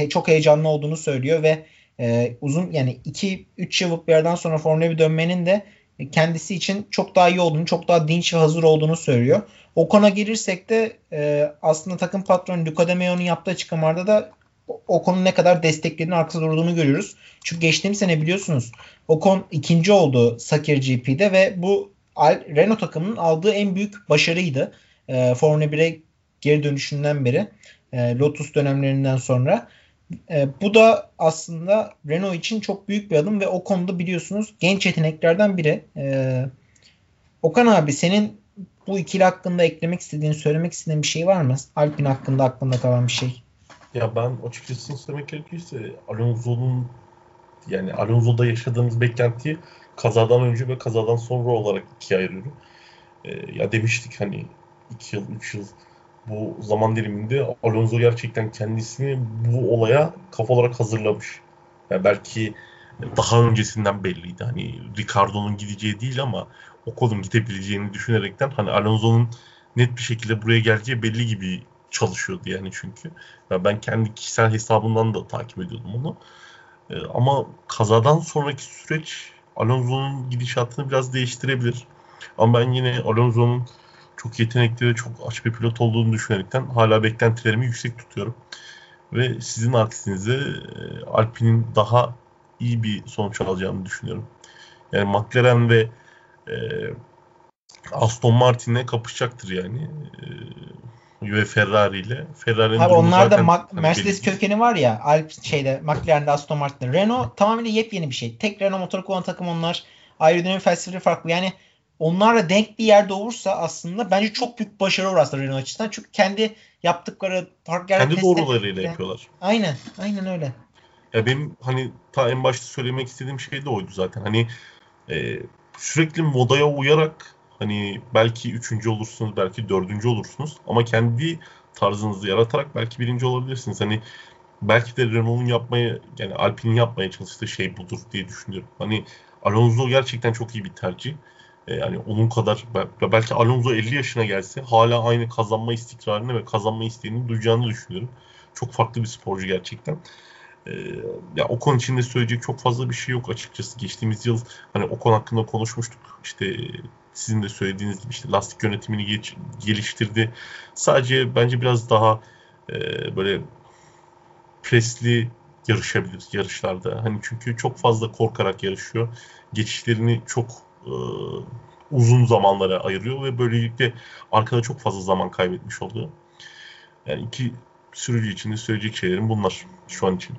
çok heyecanlı olduğunu söylüyor ve e, uzun yani 2-3 yıllık bir yerden sonra Formula 1 dönmenin de kendisi için çok daha iyi olduğunu, çok daha dinç ve hazır olduğunu söylüyor. O kona girirsek de e, aslında takım patronu Luca De Meo'nun yaptığı açıklamalarda da o konu ne kadar desteklediğini arkasında durduğunu görüyoruz. Çünkü geçtiğimiz sene biliyorsunuz Ocon ikinci oldu Sakir GP'de ve bu Renault takımının aldığı en büyük başarıydı. E, Formula 1'e geri dönüşünden beri. E, Lotus dönemlerinden sonra. E, bu da aslında Renault için çok büyük bir adım ve o konuda biliyorsunuz genç yeteneklerden biri. E, Okan abi senin bu ikili hakkında eklemek istediğin, söylemek istediğin bir şey var mı? Alpine hakkında aklında kalan bir şey. Ya ben açıkçası söylemek gerekirse Alonso'nun yani Alonso'da yaşadığımız beklentiyi kazadan önce ve kazadan sonra olarak ikiye ayırıyorum. Ee, ya demiştik hani 2 yıl, 3 yıl bu zaman diliminde Alonso gerçekten kendisini bu olaya kafa olarak hazırlamış. Yani belki daha öncesinden belliydi. Hani Ricardo'nun gideceği değil ama Ocon'un gidebileceğini düşünerekten hani Alonso'nun net bir şekilde buraya geleceği belli gibi çalışıyordu yani çünkü. Ya ben kendi kişisel hesabından da takip ediyordum onu. Ee, ama kazadan sonraki süreç Alonso'nun gidişatını biraz değiştirebilir. Ama ben yine Alonso'nun çok yetenekli ve çok aç bir pilot olduğunu düşünerekten hala beklentilerimi yüksek tutuyorum. Ve sizin aksinize e, Alpine'in daha iyi bir sonuç alacağını düşünüyorum. Yani McLaren ve e, Aston Martin'le kapışacaktır yani. E, ve Ferrari ile. Ferrari'nin Abi onlarda Ma- hani Mercedes belli. kökeni var ya Alp şeyde McLaren'de Aston Martin'de. Renault tamamen yepyeni bir şey. Tek Renault motoru kullanan takım onlar. Aerodinamik felsefeleri farklı. Yani onlarla denk bir yerde olursa aslında bence çok büyük başarı olur aslında Renault açısından. Çünkü kendi yaptıkları farklı Kendi doğrularıyla yapıyorlar. Aynen. Aynen öyle. Ya benim hani ta en başta söylemek istediğim şey de oydu zaten. Hani e, sürekli modaya uyarak hani belki üçüncü olursunuz, belki dördüncü olursunuz ama kendi tarzınızı yaratarak belki birinci olabilirsiniz. Hani belki de Renault'un yapmaya yani Alpine'in yapmaya çalıştığı şey budur diye düşünüyorum. Hani Alonso gerçekten çok iyi bir tercih. E, yani onun kadar belki Alonso 50 yaşına gelse hala aynı kazanma istikrarını ve kazanma isteğini duyacağını düşünüyorum. Çok farklı bir sporcu gerçekten. Ee, ya Ocon için de söyleyecek çok fazla bir şey yok açıkçası. Geçtiğimiz yıl hani Ocon hakkında konuşmuştuk. İşte sizin de söylediğiniz gibi işte lastik yönetimini geç, geliştirdi. Sadece bence biraz daha e, böyle presli yarışabilir yarışlarda. Hani çünkü çok fazla korkarak yarışıyor. Geçişlerini çok e, uzun zamanlara ayırıyor ve böylelikle arkada çok fazla zaman kaybetmiş oluyor. Yani iki sürücü için de söyleyecek şeylerim bunlar şu an için.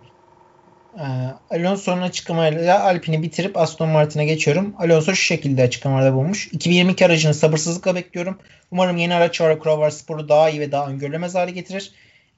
Ee, Alonso'nun açıklamalarıyla Alpine'i bitirip Aston Martin'e geçiyorum. Alonso şu şekilde açıklamalarda bulmuş. 2022 aracını sabırsızlıkla bekliyorum. Umarım yeni araç var Crowbar Spor'u daha iyi ve daha öngörülemez hale getirir.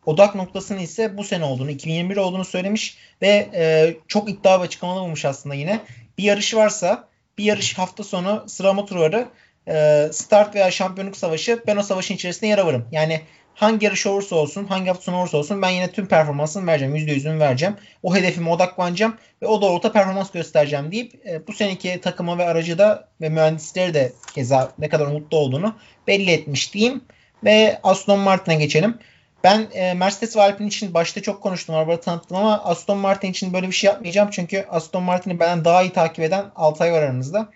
Odak noktasının ise bu sene olduğunu, 2021 olduğunu söylemiş ve e, çok iddialı bir açıklamalar bulmuş aslında yine. Bir yarış varsa bir yarış hafta sonu sıralama turları e, start veya şampiyonluk savaşı ben o savaşın içerisinde yer alırım. Yani hangi yarış olursa olsun, hangi hafta sonu olursa olsun ben yine tüm performansımı vereceğim. %100'ümü vereceğim. O hedefime odaklanacağım ve o doğrultuda performans göstereceğim deyip e, bu seneki takıma ve aracı da ve mühendisleri de keza ne kadar mutlu olduğunu belli etmiş diyeyim. Ve Aston Martin'e geçelim. Ben e, Mercedes ve Alpine için başta çok konuştum. Arabayı tanıttım ama Aston Martin için böyle bir şey yapmayacağım. Çünkü Aston Martin'i benden daha iyi takip eden Altay var aramızda.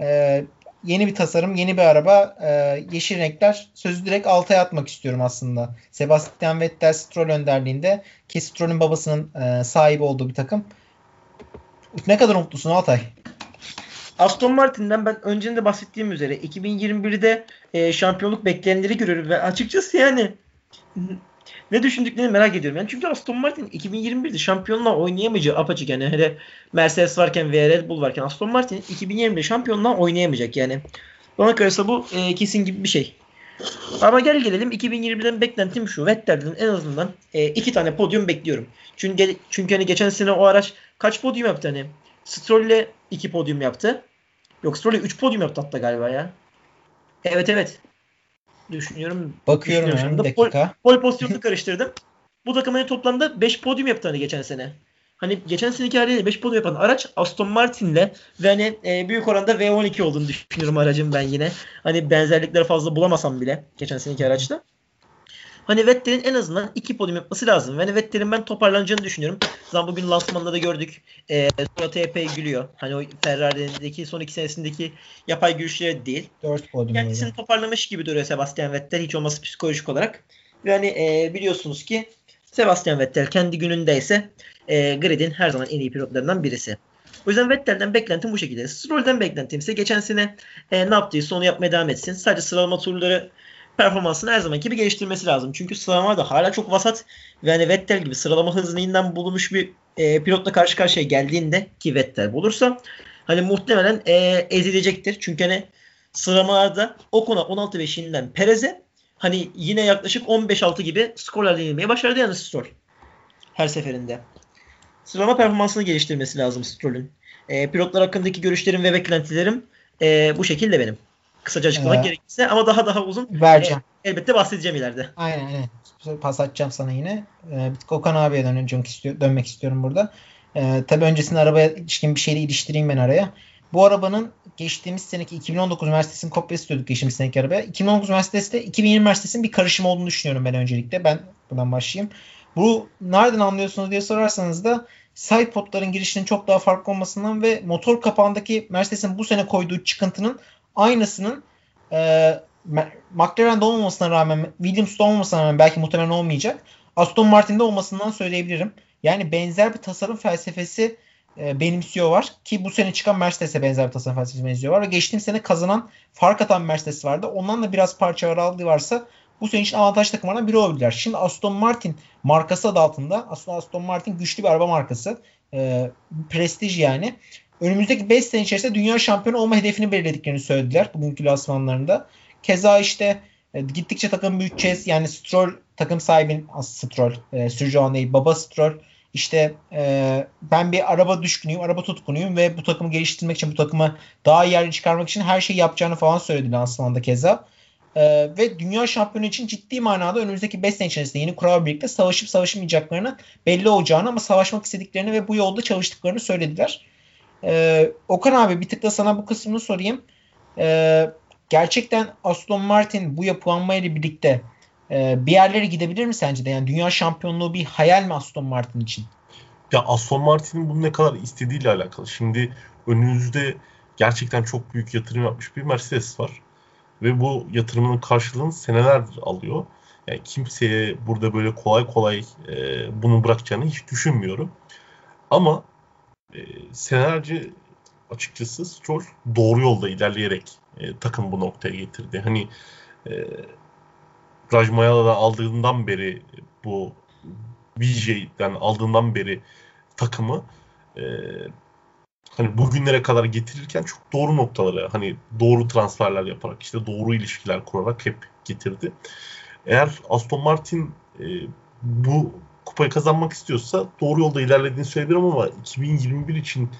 E, yeni bir tasarım, yeni bir araba, e, yeşil renkler. Sözü direkt Altay'a atmak istiyorum aslında. Sebastian Vettel Stroll önderliğinde ki Stroll'ün babasının e, sahibi olduğu bir takım. Ne kadar mutlusun Altay? Aston Martin'den ben önceden de bahsettiğim üzere 2021'de e, şampiyonluk bekleyenleri görüyorum ve açıkçası yani ne düşündüklerini merak ediyorum. Yani çünkü Aston Martin 2021'de şampiyonluğa oynayamayacağı apaçık yani hele Mercedes varken ve Red Bull varken Aston Martin 2020'de şampiyonluğa oynayamayacak yani. Bana kalırsa bu e, kesin gibi bir şey. Ama gel gelelim 2020'den beklentim şu. Vettel'den en azından e, iki tane podyum bekliyorum. Çünkü çünkü hani geçen sene o araç kaç podyum yaptı hani? Stroll'le iki podyum yaptı. Yok Stroll'le üç podyum yaptı hatta galiba ya. Evet evet. Düşünüyorum. Bakıyorum düşünüyorum. dakika. Pol, pol pozisyonunu karıştırdım. Bu takım hani toplamda 5 podyum yaptı hani geçen sene. Hani geçen seneki haliyle 5 podyum yapan araç Aston Martin'le ve hani e, büyük oranda V12 olduğunu düşünüyorum aracın ben yine. Hani benzerlikleri fazla bulamasam bile geçen seneki araçla. Hani Vettel'in en azından iki podyum yapması lazım. Ve hani Vettel'in ben toparlanacağını düşünüyorum. Zaten bugün lansmanında da gördük. E, Surat epey gülüyor. Hani o Ferrari'deki son iki senesindeki yapay gülüşleri değil. 4 podyum Kendisini öyle. toparlamış gibi duruyor Sebastian Vettel. Hiç olmazsa psikolojik olarak. Ve hani e, biliyorsunuz ki Sebastian Vettel kendi günündeyse e, gridin her zaman en iyi pilotlarından birisi. O yüzden Vettel'den beklentim bu şekilde. Stroll'den beklentim ise geçen sene e, ne yaptıysa onu yapmaya devam etsin. Sadece sıralama turları performansını her zamanki gibi geliştirmesi lazım. Çünkü sıralama da hala çok vasat ve hani Vettel gibi sıralama hızlılığından bulunmuş bir e, pilotla karşı karşıya geldiğinde ki Vettel bulursa hani muhtemelen e, ezilecektir. Çünkü hani sıralamalarda Ocon'a 16-5'inden Perez'e hani yine yaklaşık 15-6 gibi skorlar yenilmeye başardı yani Stroll. Her seferinde. Sıralama performansını geliştirmesi lazım Stroll'ün. E, pilotlar hakkındaki görüşlerim ve beklentilerim e, bu şekilde benim. Kısaca açıklamak Ee, gerekirse ama daha daha uzun Vereceğim. e, elbette bahsedeceğim ileride. Aynen aynen. Pas atacağım sana yine. Ee, bir tık Okan abiye dönmek, istiyor, dönmek istiyorum burada. Ee, tabii öncesinde arabaya ilişkin bir şeyle iliştireyim ben araya. Bu arabanın geçtiğimiz seneki 2019 Mercedes'in kopyası diyorduk geçtiğimiz seneki arabaya. 2019 Mercedes'te 2020 Mercedes'in bir karışım olduğunu düşünüyorum ben öncelikle. Ben buradan başlayayım. Bu nereden anlıyorsunuz diye sorarsanız da side podların girişinin çok daha farklı olmasından ve motor kapağındaki Mercedes'in bu sene koyduğu çıkıntının aynısının e, McLaren'de olmamasına rağmen Williams'da olmamasına rağmen belki muhtemelen olmayacak. Aston Martin'de olmasından söyleyebilirim. Yani benzer bir tasarım felsefesi e, benimsiyorlar ki bu sene çıkan Mercedes'e benzer bir tasarım felsefesi benziyorlar ve geçtiğim sene kazanan fark atan Mercedes vardı. Ondan da biraz parça aldığı varsa bu sene için avantaj takımlarından biri olabilirler. Şimdi Aston Martin markası adı altında aslında Aston Martin güçlü bir araba markası. E, prestij yani. Önümüzdeki 5 sene içerisinde dünya şampiyonu olma hedefini belirlediklerini söylediler bugünkü lansmanlarında. Keza işte e, gittikçe takım büyüteceğiz. Yani Stroll takım sahibi Stroll, e, sürücü olan değil baba Stroll. İşte e, ben bir araba düşkünüyüm, araba tutkunuyum ve bu takımı geliştirmek için, bu takımı daha iyi yerine çıkarmak için her şeyi yapacağını falan söyledi lansmanda keza. E, ve dünya şampiyonu için ciddi manada önümüzdeki 5 sene içerisinde yeni kuralla birlikte savaşıp savaşmayacaklarını belli olacağını ama savaşmak istediklerini ve bu yolda çalıştıklarını söylediler. E, Okan abi bir tık da sana bu kısmını sorayım. E, gerçekten Aston Martin bu yapılanmayla birlikte e, bir yerlere gidebilir mi sence de? Yani dünya şampiyonluğu bir hayal mi Aston Martin için? Ya Aston Martin'in bunu ne kadar istediğiyle alakalı. Şimdi önünüzde gerçekten çok büyük yatırım yapmış bir Mercedes var. Ve bu yatırımının karşılığını senelerdir alıyor. Yani kimseye burada böyle kolay kolay e, bunu bırakacağını hiç düşünmüyorum. Ama e, senelerce açıkçası Stroll doğru yolda ilerleyerek e, takım bu noktaya getirdi. Hani e, Raj Mayala'dan aldığından beri bu VJ'den aldığından beri takımı e, hani bugünlere kadar getirirken çok doğru noktalara hani doğru transferler yaparak işte doğru ilişkiler kurarak hep getirdi. Eğer Aston Martin e, bu kupayı kazanmak istiyorsa doğru yolda ilerlediğini söyleyebilirim ama 2021 için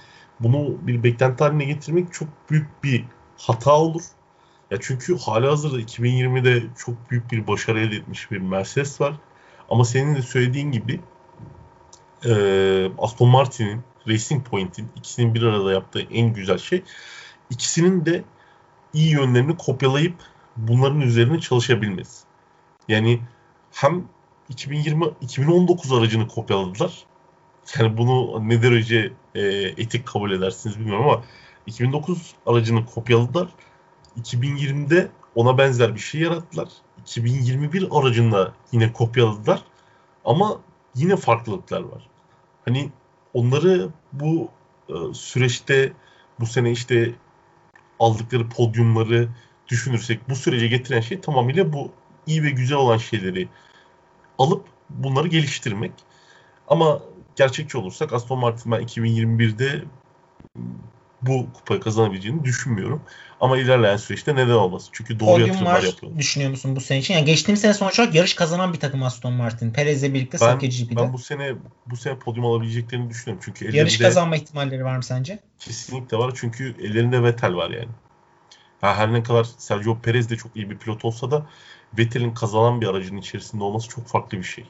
bunu bir beklenti haline getirmek çok büyük bir hata olur. Ya çünkü hali hazırda 2020'de çok büyük bir başarı elde etmiş bir Mercedes var. Ama senin de söylediğin gibi e, Aston Martin'in, Racing Point'in ikisinin bir arada yaptığı en güzel şey ikisinin de iyi yönlerini kopyalayıp bunların üzerine çalışabilmesi. Yani hem 2020 2019 aracını kopyaladılar. Yani bunu ne derece e, etik kabul edersiniz bilmiyorum ama 2009 aracını kopyaladılar. 2020'de ona benzer bir şey yarattılar. 2021 aracında yine kopyaladılar. Ama yine farklılıklar var. Hani onları bu e, süreçte bu sene işte aldıkları podyumları düşünürsek bu sürece getiren şey tamamıyla bu iyi ve güzel olan şeyleri alıp bunları geliştirmek. Ama gerçekçi olursak Aston Martin ben 2021'de bu kupayı kazanabileceğini düşünmüyorum. Ama ilerleyen süreçte neden olmasın? Çünkü doğru Podyum yatırımlar var yapıyorlar. düşünüyor musun bu sene için? Yani geçtiğimiz sene sonuç olarak yarış kazanan bir takım Aston Martin. Perez'le birlikte Ben, Silke GP'de. ben bu sene bu sene podyum alabileceklerini düşünüyorum. Çünkü ellerinde Yarış kazanma ihtimalleri var mı sence? kesinlikle var. Çünkü ellerinde Vettel var yani. Ha, her ne kadar Sergio Perez de çok iyi bir pilot olsa da Vettel'in kazanan bir aracın içerisinde olması çok farklı bir şey.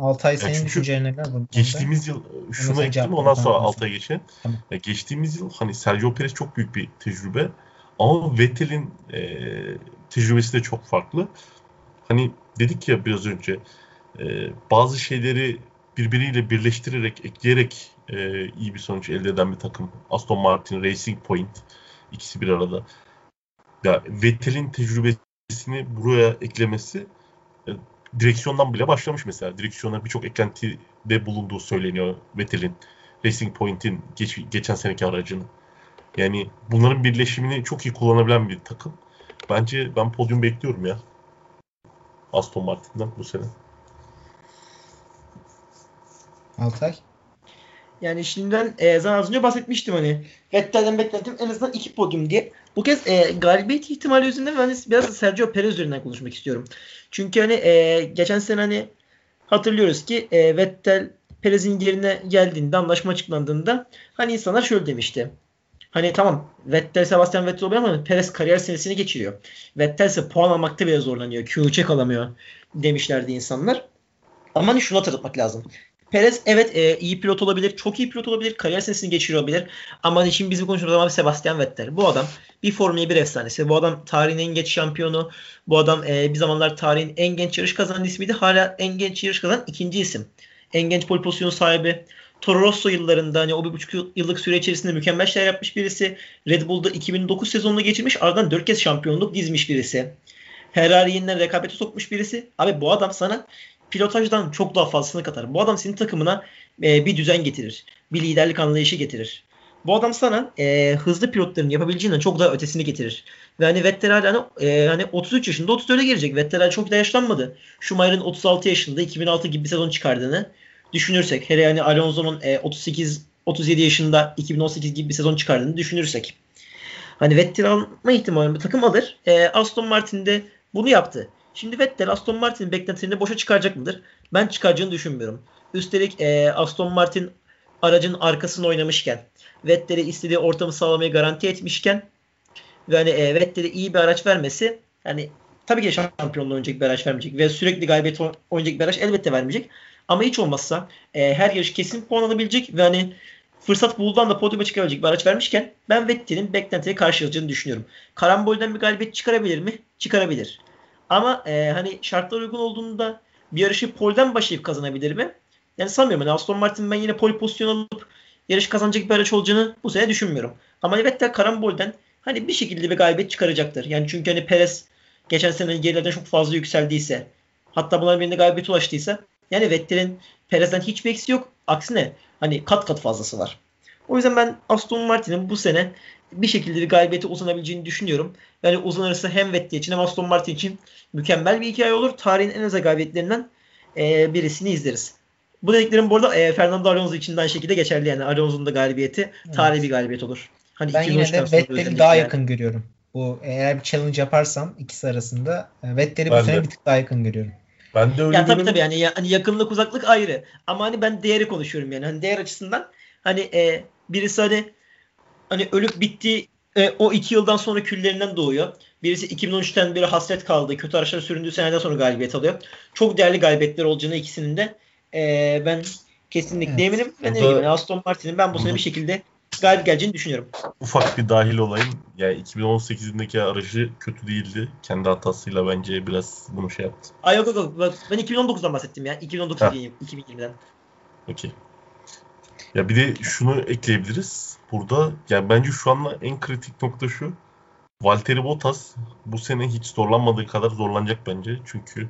Altay senin çünkü düşüncelerin neler? Geçtiğimiz yıl şunu sen ekledim ondan sonra tamam. Altay'a geçelim. Tamam. Ya geçtiğimiz yıl hani Sergio Perez çok büyük bir tecrübe ama Vettel'in e, tecrübesi de çok farklı. Hani dedik ya biraz önce e, bazı şeyleri birbiriyle birleştirerek, ekleyerek e, iyi bir sonuç elde eden bir takım. Aston Martin, Racing Point ikisi bir arada. Ya Vettel'in tecrübesini buraya eklemesi e, direksiyondan bile başlamış mesela. Direksiyona birçok eklentide bulunduğu söyleniyor Vettel'in. Racing Point'in geç, geçen seneki aracını. Yani bunların birleşimini çok iyi kullanabilen bir takım. Bence ben podyum bekliyorum ya. Aston Martin'den bu sene. Altay. Yani şimdiden e, zaten az önce bahsetmiştim hani. Vettel'den beklentim en azından iki podyum diye. Bu kez e, galibiyet ihtimali üzerinden ben biraz da Sergio Perez üzerinden konuşmak istiyorum. Çünkü hani e, geçen sene hani hatırlıyoruz ki e, Vettel Perez'in yerine geldiğinde anlaşma açıklandığında hani insanlar şöyle demişti. Hani tamam Vettel Sebastian Vettel oluyor ama Perez kariyer senesini geçiriyor. Vettel ise puan almakta bile zorlanıyor. Q3'e kalamıyor demişlerdi insanlar. Ama hani şunu hatırlatmak lazım. Perez evet e, iyi pilot olabilir. Çok iyi pilot olabilir. Kariyer senesini geçiriyor olabilir. Ama şimdi bizim konuştuğumuz adam Sebastian Vettel. Bu adam bir Formula 1 efsanesi. Bu adam tarihin en genç şampiyonu. Bu adam e, bir zamanlar tarihin en genç yarış kazanan ismiydi. Hala en genç yarış kazanan ikinci isim. En genç pole pozisyonu sahibi. Toro Rosso yıllarında hani o bir buçuk yıllık süre içerisinde mükemmel şeyler yapmış birisi. Red Bull'da 2009 sezonunu geçirmiş. Ardından 4 kez şampiyonluk dizmiş birisi. Ferrari yeniden rekabete sokmuş birisi. Abi bu adam sana pilotajdan çok daha fazlasını katar. Bu adam senin takımına e, bir düzen getirir. Bir liderlik anlayışı getirir. Bu adam sana e, hızlı pilotların yapabileceğinden çok daha ötesini getirir. Ve hani Vettel hani, e, hani 33 yaşında 34'e gelecek. Vettel çok da yaşlanmadı. Schumacher'ın 36 yaşında 2006 gibi bir sezon çıkardığını düşünürsek. Hele yani Alonso'nun e, 38 37 yaşında 2018 gibi bir sezon çıkardığını düşünürsek. Hani Vettel alma ihtimali takım alır. E, Aston Martin de bunu yaptı. Şimdi Vettel Aston Martin'in beklentilerini boşa çıkaracak mıdır? Ben çıkaracağını düşünmüyorum. Üstelik e, Aston Martin aracın arkasını oynamışken Vettel'e istediği ortamı sağlamayı garanti etmişken ve hani e, Vettel'e iyi bir araç vermesi yani tabii ki de şampiyonluğu oynayacak bir araç vermeyecek ve sürekli galibiyet oynayacak bir araç elbette vermeyecek. Ama hiç olmazsa e, her yarış kesin puan alabilecek ve hani fırsat bulduğundan da podyuma çıkabilecek bir araç vermişken ben Vettel'in beklentileri karşılayacağını düşünüyorum. Karambolden bir galibiyet çıkarabilir mi? Çıkarabilir. Ama e, hani şartlar uygun olduğunda bir yarışı polden başlayıp kazanabilir mi? Yani sanmıyorum. Yani Aston Martin ben yine pol pozisyon alıp yarış kazanacak bir araç olacağını bu sene düşünmüyorum. Ama Vettel karambolden hani bir şekilde bir galibiyet çıkaracaktır. Yani çünkü hani Perez geçen sene gerilerden çok fazla yükseldiyse hatta bunların birinde galibiyet ulaştıysa yani Vettel'in Perez'den hiçbir eksi yok. Aksine hani kat kat fazlası var. O yüzden ben Aston Martin'in bu sene bir şekilde bir galibiyete uzanabileceğini düşünüyorum. Yani uzanırsa hem Vettel için hem Aston Martin için mükemmel bir hikaye olur. Tarihin en az galibiyetlerinden e, birisini izleriz. Bu dediklerim bu arada e, Fernando Alonso için de aynı şekilde geçerli yani. Alonso'nun da galibiyeti Evet. tarihi bir galibiyet olur. Hani Ben yine 2013'ten de Vettel'i daha yani. yakın görüyorum. Bu eğer bir challenge yaparsam ikisi arasında Vettel'i bu sene bir tık daha yakın görüyorum. Ben de öyle Ya tabii tabii yani ya, hani yakınlık uzaklık ayrı. Ama hani ben değeri konuşuyorum yani. Hani değer açısından hani e, birisi hani hani ölüp bitti e, o iki yıldan sonra küllerinden doğuyor. Birisi 2013'ten beri hasret kaldı. Kötü araçlara süründüğü seneden sonra galibiyet alıyor. Çok değerli galibiyetler olacağını ikisinin de e, ben kesinlikle Evet. eminim. Burada- diyeyim, yani Aston Martin'in ben bu sene bir şekilde galip geleceğini düşünüyorum. Ufak bir dahil olayım. Yani 2018'indeki aracı kötü değildi. Kendi hatasıyla bence biraz bunu şey yaptı. Ay yok yok Ben 2019'dan bahsettim ya. 2019 Ha. diyeyim. 2020'den. Okey. Ya bir de şunu ekleyebiliriz. Burada yani bence şu anda en kritik nokta şu. Valtteri Bottas bu sene hiç zorlanmadığı kadar zorlanacak bence. Çünkü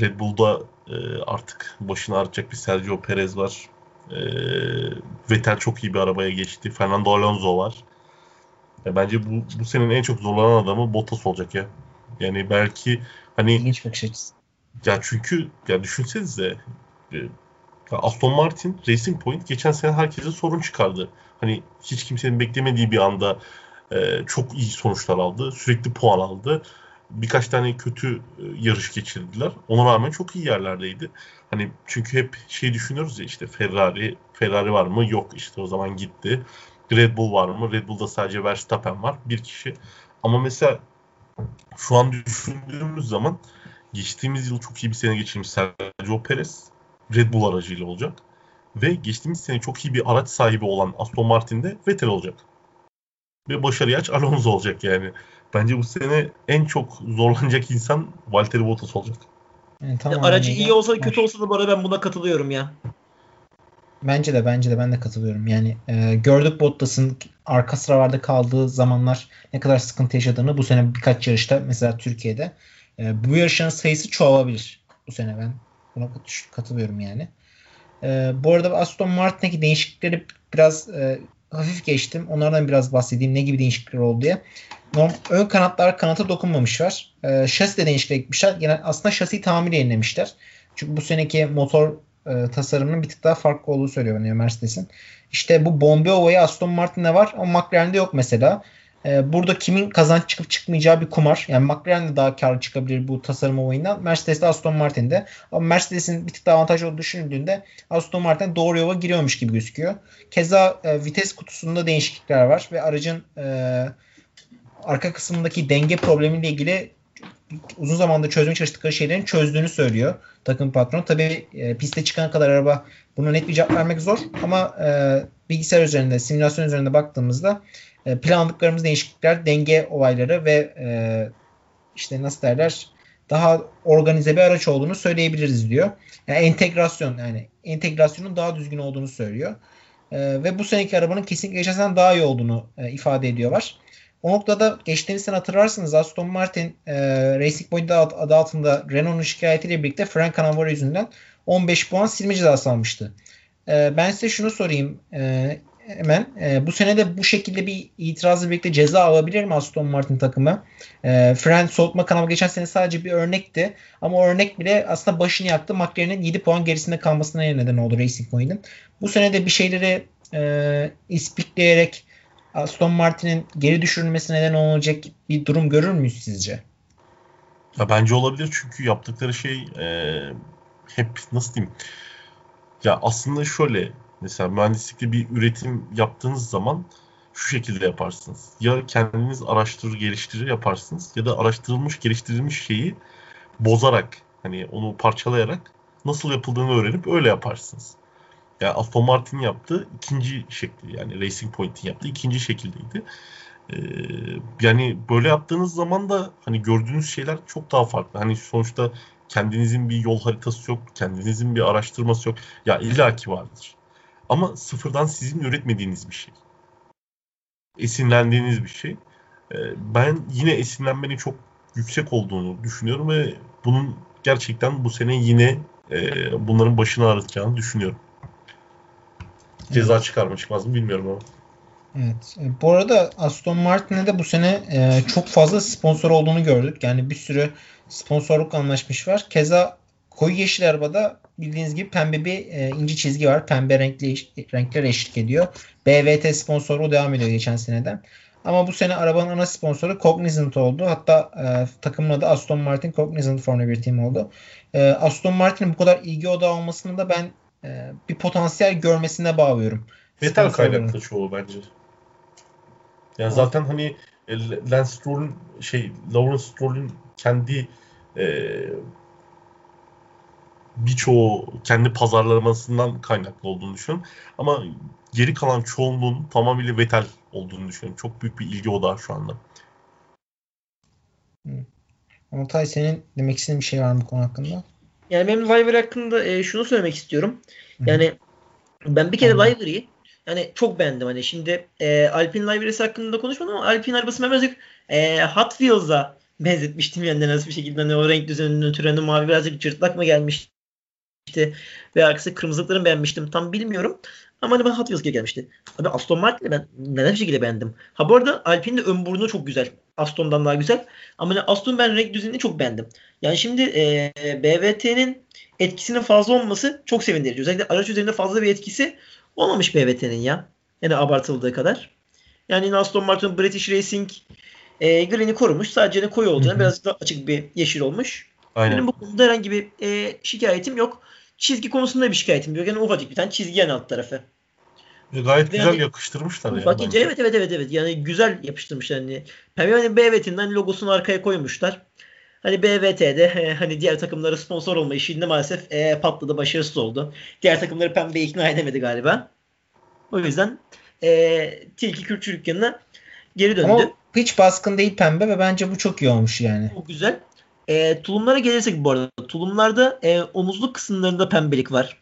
Red Bull'da e, artık başını ağrıtacak bir Sergio Perez var. E, Vettel çok iyi bir arabaya geçti. Fernando Alonso var. Ya bence bu, bu senenin en çok zorlanan adamı Bottas olacak ya. Yani belki hani İlginç bakış açısı. Ya çünkü ya düşünsenize e, Aston Martin Racing Point geçen sene herkese sorun çıkardı. Hani hiç kimsenin beklemediği bir anda e, çok iyi sonuçlar aldı. Sürekli puan aldı. Birkaç tane kötü e, yarış geçirdiler. Ona rağmen çok iyi yerlerdeydi. Hani çünkü hep şey düşünüyoruz ya işte Ferrari, Ferrari var mı? Yok işte o zaman gitti. Red Bull var mı? Red Bull'da sadece Verstappen var. Bir kişi. Ama mesela şu an düşündüğümüz zaman geçtiğimiz yıl çok iyi bir sene geçirmiş Sergio Perez Red Bull aracıyla olacak. Ve geçtiğimiz sene çok iyi bir araç sahibi olan Aston Martin'de Vettel olacak. Ve başarıya aç Alonso olacak yani. Bence bu sene en çok zorlanacak insan Valtteri Bottas olacak. Yani tamam, Aracı iyi olsa kötü olsa da bu arada ben buna katılıyorum ya. Bence de bence de ben de katılıyorum. Yani e, gördük Bottas'ın arka sıralarda kaldığı zamanlar ne kadar sıkıntı yaşadığını bu sene birkaç yarışta mesela Türkiye'de. E, bu yarışların sayısı çoğalabilir bu sene ben buna katılıyorum yani. E, bu arada Aston Martin'deki değişiklikleri biraz e, hafif geçtim. Onlardan biraz bahsedeyim. Ne gibi değişiklikler oldu diye. Norm, ön kanatlar kanata dokunmamışlar. E, şasi de değişiklik etmişler. Yani aslında şasi tamiri yenilemişler. Çünkü bu seneki motor e, tasarımının bir tık daha farklı olduğu söylüyor bana Mercedes'in. İşte bu bombe ovayı Aston Martin'de var ama McLaren'de yok mesela. E, burada kimin kazanç çıkıp çıkmayacağı bir kumar. Yani McLaren de daha karlı çıkabilir bu tasarım olayından. Mercedes de Aston Martin'de. Ama Mercedes'in bir tık daha avantajlı olduğu düşünüldüğünde Aston Martin doğru yola giriyormuş gibi gözüküyor. Keza e, vites kutusunda değişiklikler var ve aracın e, arka kısmındaki denge problemiyle ilgili uzun zamanda çözmeye çalıştıkları şeylerin çözdüğünü söylüyor takım patronu. Tabii e, piste çıkan kadar araba buna net bir cevap vermek zor ama e, bilgisayar üzerinde, simülasyon üzerinde baktığımızda e, planladıklarımız değişiklikler, denge olayları ve e, işte nasıl derler daha organize bir araç olduğunu söyleyebiliriz diyor. Yani entegrasyon yani entegrasyonun daha düzgün olduğunu söylüyor. E, ve bu seneki arabanın kesinlikle geçen daha iyi olduğunu e, ifade ediyorlar. O noktada geçtiğimiz sene hatırlarsınız Aston Martin e, Racing Point adı altında Renault'un şikayetiyle birlikte Frank Canavaro yüzünden 15 puan silme cezası almıştı. E, ben size şunu sorayım e, hemen. E, bu sene de bu şekilde bir itirazla birlikte ceza alabilir mi Aston Martin takımı? E, fren soğutma kanalı geçen sene sadece bir örnekti. Ama o örnek bile aslında başını yaktı. McLaren'in 7 puan gerisinde kalmasına neden oldu Racing Point'in. Bu sene de bir şeyleri e, ispikleyerek Aston Martin'in geri düşürülmesine neden olacak bir durum görür müyüz sizce? Ya bence olabilir çünkü yaptıkları şey e, hep nasıl diyeyim ya aslında şöyle mesela mühendislikte bir üretim yaptığınız zaman şu şekilde yaparsınız. Ya kendiniz araştırır geliştirir yaparsınız ya da araştırılmış geliştirilmiş şeyi bozarak hani onu parçalayarak nasıl yapıldığını öğrenip öyle yaparsınız yani Aston Martin yaptı ikinci şekli yani Racing Point'in yaptığı ikinci şekildeydi. Ee, yani böyle yaptığınız zaman da hani gördüğünüz şeyler çok daha farklı. Hani sonuçta kendinizin bir yol haritası yok, kendinizin bir araştırması yok. Ya illaki vardır. Ama sıfırdan sizin üretmediğiniz bir şey. Esinlendiğiniz bir şey. Ee, ben yine esinlenmenin çok yüksek olduğunu düşünüyorum ve bunun gerçekten bu sene yine e, bunların başını ağrıtacağını düşünüyorum. Ceza evet. çıkar mı çıkmaz mı bilmiyorum ama. Evet. E, bu arada Aston Martin'e de bu sene e, çok fazla sponsor olduğunu gördük. Yani bir sürü sponsorluk anlaşmış var. Keza koyu yeşil arabada bildiğiniz gibi pembe bir e, ince çizgi var. Pembe renkli renkler eşlik ediyor. BVT sponsoru devam ediyor geçen seneden. Ama bu sene arabanın ana sponsoru Cognizant oldu. Hatta e, takımın adı Aston Martin Cognizant Formula 1 Team oldu. E, Aston Martin'in bu kadar ilgi odağı olmasını da ben e, bir potansiyel görmesine bağlıyorum. Metal kaynaklı çoğu bence. Yani zaten hani e, Lance Stroll'ün şey Lawrence Stroll'ün kendi e, birçoğu kendi pazarlamasından kaynaklı olduğunu düşünüyorum. Ama geri kalan çoğunluğun tamamıyla Vettel olduğunu düşünüyorum. Çok büyük bir ilgi odağı şu anda. Altay senin demek istediğin bir şey var mı bu konu hakkında? Yani benim Liver hakkında e, şunu söylemek istiyorum. Yani ben bir kere Liver'ı yani çok beğendim. Hani şimdi e, Alpine Livery'si hakkında konuşmadım ama Alpine arabası ben birazcık e, Hot Wheels'a benzetmiştim yani nasıl bir şekilde hani o renk düzeninin ötürü hani mavi birazcık cırtlak mı gelmişti ve arkası kırmızılıklarını beğenmiştim. Tam bilmiyorum. Ama hani ben Hot Wheels gelmişti. Abi Aston Martin'i ben neden bir şekilde beğendim. Ha bu arada Alpine'in de ön burnu çok güzel. Aston'dan daha güzel. Ama hani Aston ben renk düzenini çok beğendim. Yani şimdi e, BVT'nin etkisinin fazla olması çok sevindirici. Özellikle araç üzerinde fazla bir etkisi olmamış BVT'nin ya. Yani abartıldığı kadar. Yani Aston Martin British Racing e, green'i korumuş. Sadece ne koyu olacağını birazcık daha açık bir yeşil olmuş. Aynen. Benim bu konuda herhangi bir e, şikayetim yok. Çizgi konusunda bir şikayetim yok. Yani ufacık bir tane çizgi yani alt tarafı. E, gayet Ve güzel yani, yakıştırmışlar yani. Bakınca evet evet evet evet. Yani güzel yapıştırmışlar yani. BVT'nin hani logosunu arkaya koymuşlar. Hani BVT'de hani diğer takımlara sponsor olma işinde maalesef e, patladı, başarısız oldu. Diğer takımları pembe ikna edemedi galiba. O yüzden e, Tilki Kültür Dükkanı'na geri döndü. Ama hiç baskın değil pembe ve bence bu çok iyi olmuş yani. Çok güzel. E, tulumlara gelirsek bu arada. Tulumlarda e, omuzluk kısımlarında pembelik var.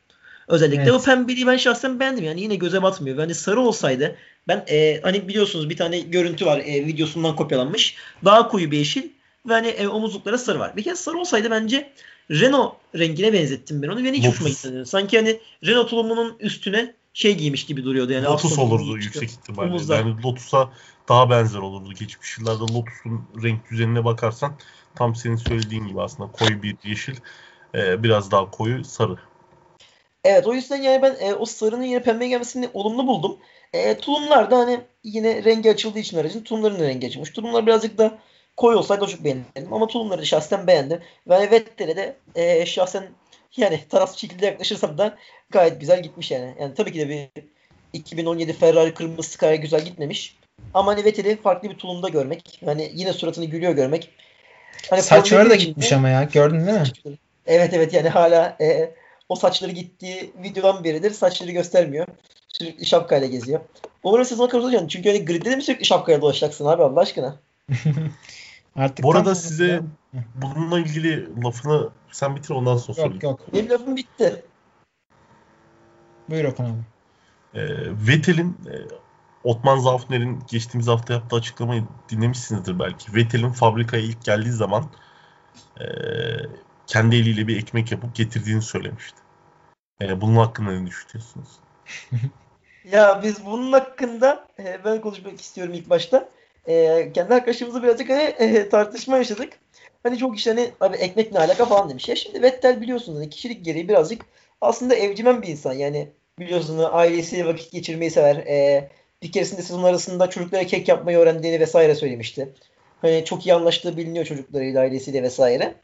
Özellikle evet. o pembeliği ben şahsen beğendim. Yani yine göze batmıyor. Yani sarı olsaydı ben e, hani biliyorsunuz bir tane görüntü var e, videosundan kopyalanmış. Daha koyu bir yeşil ve hani e, omuzluklara sarı var. Bir kez sarı olsaydı bence Renault rengine benzettim ben onu ve hiç hoşuma gitmedi. Sanki hani Renault tulumunun üstüne şey giymiş gibi duruyordu. Yani Lotus olurdu yüksek ihtimalle. Omuzlar. Yani Lotus'a daha benzer olurdu. Geçmiş yıllarda Lotus'un renk düzenine bakarsan tam senin söylediğin gibi aslında koyu bir yeşil e, biraz daha koyu sarı. Evet o yüzden yani ben e, o sarının yine pembe gelmesini olumlu buldum. E, tulumlar da hani yine rengi açıldığı için aracın tulumların da rengi açılmış. Tulumlar birazcık da koyu olsaydı çok beğendim. Ama tulumları şahsen beğendim. Ve Vettel'e de e, şahsen yani tarafsız şekilde yaklaşırsam da gayet güzel gitmiş yani. Yani tabii ki de bir 2017 Ferrari kırmızı Sky güzel gitmemiş. Ama hani Vettel'i farklı bir tulumda görmek, hani yine suratını gülüyor görmek. Hani Saçları da gitmiş ama ya. Gördün değil mi? Evet evet yani hala e, o saçları gittiği videodan beridir. Saçları göstermiyor. Sürekli şapkayla geziyor. Umarım sezona katılacaksın. Çünkü hani gridde de mi sürekli şapkayla dolaşacaksın abi Allah aşkına? Artık Bu arada size bununla ilgili lafını sen bitir ondan sonra sorayım. Yok yok. Benim lafım bitti. Buyur Okan abi. E, Vettel'in e, Otman Zafner'in geçtiğimiz hafta yaptığı açıklamayı dinlemişsinizdir belki. Vettel'in fabrikaya ilk geldiği zaman e, kendi eliyle bir ekmek yapıp getirdiğini söylemişti. Yani bunun hakkında ne düşünüyorsunuz? ya biz bunun hakkında e, ben konuşmak istiyorum ilk başta. E, kendi arkadaşımızla birazcık hani, e, tartışma yaşadık. Hani çok işte hani abi ekmek ne alaka falan demiş. Ya şimdi Vettel biliyorsunuz hani kişilik gereği birazcık aslında evcimen bir insan. Yani biliyorsunuz ailesiyle vakit geçirmeyi sever. E, bir keresinde sezon arasında çocuklara kek yapmayı öğrendiğini vesaire söylemişti. Hani çok iyi anlaştığı biliniyor çocuklarıyla, ailesiyle vesaire.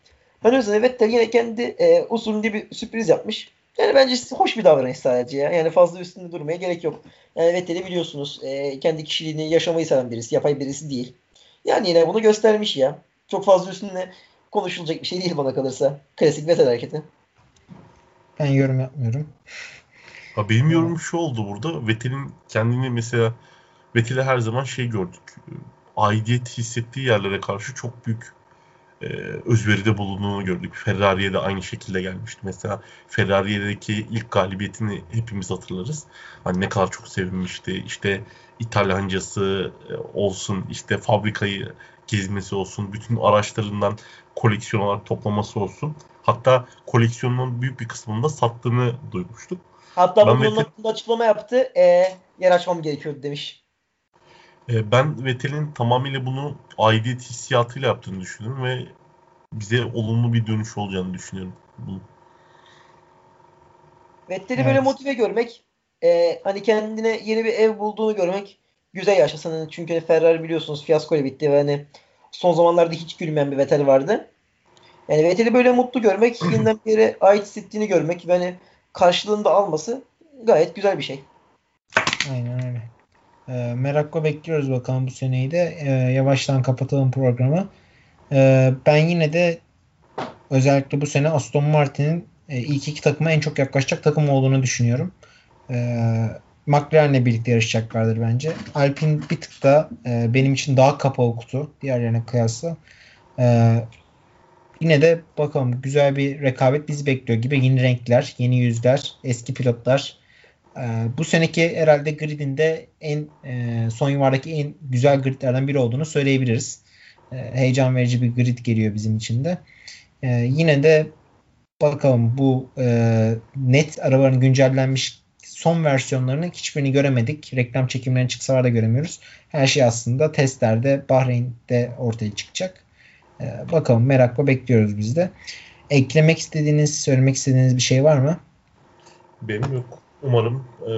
Hani o yüzden Vettel yine kendi e, usulünde bir sürpriz yapmış. Yani bence hoş bir davranış sadece ya. Yani fazla üstünde durmaya gerek yok. Yani Vettel'i biliyorsunuz e, kendi kişiliğini yaşamayı seven birisi. Yapay birisi değil. Yani yine bunu göstermiş ya. Çok fazla üstünde konuşulacak bir şey değil bana kalırsa. Klasik Vettel hareketi. Ben yorum yapmıyorum. Ha, benim yorumum şu oldu burada. Vettel'in kendini mesela Vettel'e her zaman şey gördük. Aidiyet hissettiği yerlere karşı çok büyük e, özveride bulunduğunu gördük. Ferrari'ye de aynı şekilde gelmişti. Mesela Ferrari'deki ilk galibiyetini hepimiz hatırlarız. Hani ne kadar çok sevinmişti. İşte İtalyancası e, olsun, işte fabrikayı gezmesi olsun, bütün araçlarından koleksiyon olarak toplaması olsun. Hatta koleksiyonunun büyük bir kısmını da sattığını duymuştuk. Hatta ben bunun Vettel... açıklama yaptı. E, yer açmam gerekiyordu demiş. E, ben Vettel'in tamamıyla bunu aidiyet hissiyatıyla yaptığını düşünüyorum ve bize olumlu bir dönüş olacağını düşünüyorum. Bunu. Vettel'i evet. böyle motive görmek, e, hani kendine yeni bir ev bulduğunu görmek güzel yaşasın. Çünkü Ferrari biliyorsunuz fiyasko ile bitti ve hani son zamanlarda hiç gülmeyen bir Vettel vardı. Yani Vettel'i böyle mutlu görmek, yeniden bir yere ait hissettiğini görmek ve hani karşılığını da alması gayet güzel bir şey. Aynen öyle. E, merakla bekliyoruz bakalım bu seneyi de. E, yavaştan kapatalım programı. E, ben yine de özellikle bu sene Aston Martin'in e, ilk iki takıma en çok yaklaşacak takım olduğunu düşünüyorum. E, McLaren'le birlikte yarışacaklardır bence. Alpine bir tık da e, benim için daha kapalı kutu diğerlerine kıyasla. E, yine de bakalım güzel bir rekabet bizi bekliyor gibi. Yeni renkler, yeni yüzler, eski pilotlar ee, bu seneki herhalde gridinde en e, son yuvardaki en güzel gridlerden biri olduğunu söyleyebiliriz. E, heyecan verici bir grid geliyor bizim için de. E, yine de bakalım bu e, net arabaların güncellenmiş son versiyonlarının hiçbirini göremedik. Reklam çekimlerinin çıksalar da göremiyoruz. Her şey aslında testlerde Bahreyn'de ortaya çıkacak. Ee, bakalım merakla bekliyoruz biz de. Eklemek istediğiniz, söylemek istediğiniz bir şey var mı? Benim yok. Umarım e,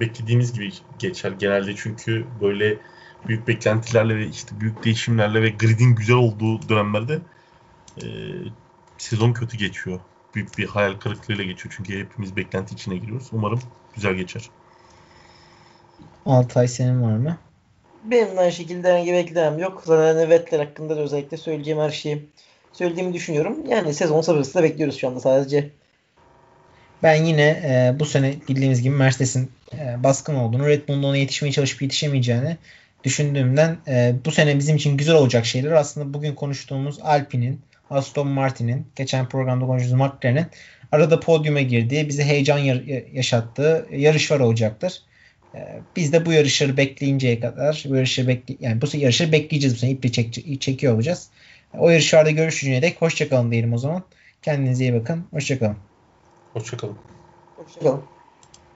beklediğimiz gibi geçer genelde çünkü böyle büyük beklentilerle ve işte büyük değişimlerle ve gridin güzel olduğu dönemlerde e, sezon kötü geçiyor. Büyük bir hayal kırıklığıyla geçiyor çünkü hepimiz beklenti içine giriyoruz. Umarım güzel geçer. Altay senin var mı? Benim aynı şekilde herhangi bir eklemem yok. Zaten hani Vettel hakkında da özellikle söyleyeceğim her şeyi söylediğimi düşünüyorum. Yani sezon sabırsızla bekliyoruz şu anda sadece. Ben yine e, bu sene bildiğimiz gibi Mercedes'in e, baskın olduğunu, Red Bull'un ona yetişmeye çalışıp yetişemeyeceğini düşündüğümden e, bu sene bizim için güzel olacak şeyler aslında bugün konuştuğumuz Alpine'in, Aston Martin'in, geçen programda konuştuğumuz McLaren'in arada podyuma girdiği, bize heyecan yaşattığı yarışlar olacaktır. E, biz de bu yarışları bekleyinceye kadar bu yarışları bekle yani bu yarışları bekleyeceğiz bu sene iple çek çekiyor olacağız. O yarışlarda görüşünceye dek hoşçakalın diyelim o zaman. Kendinize iyi bakın. Hoşçakalın. Hoşçakalın. Hoşçakalın.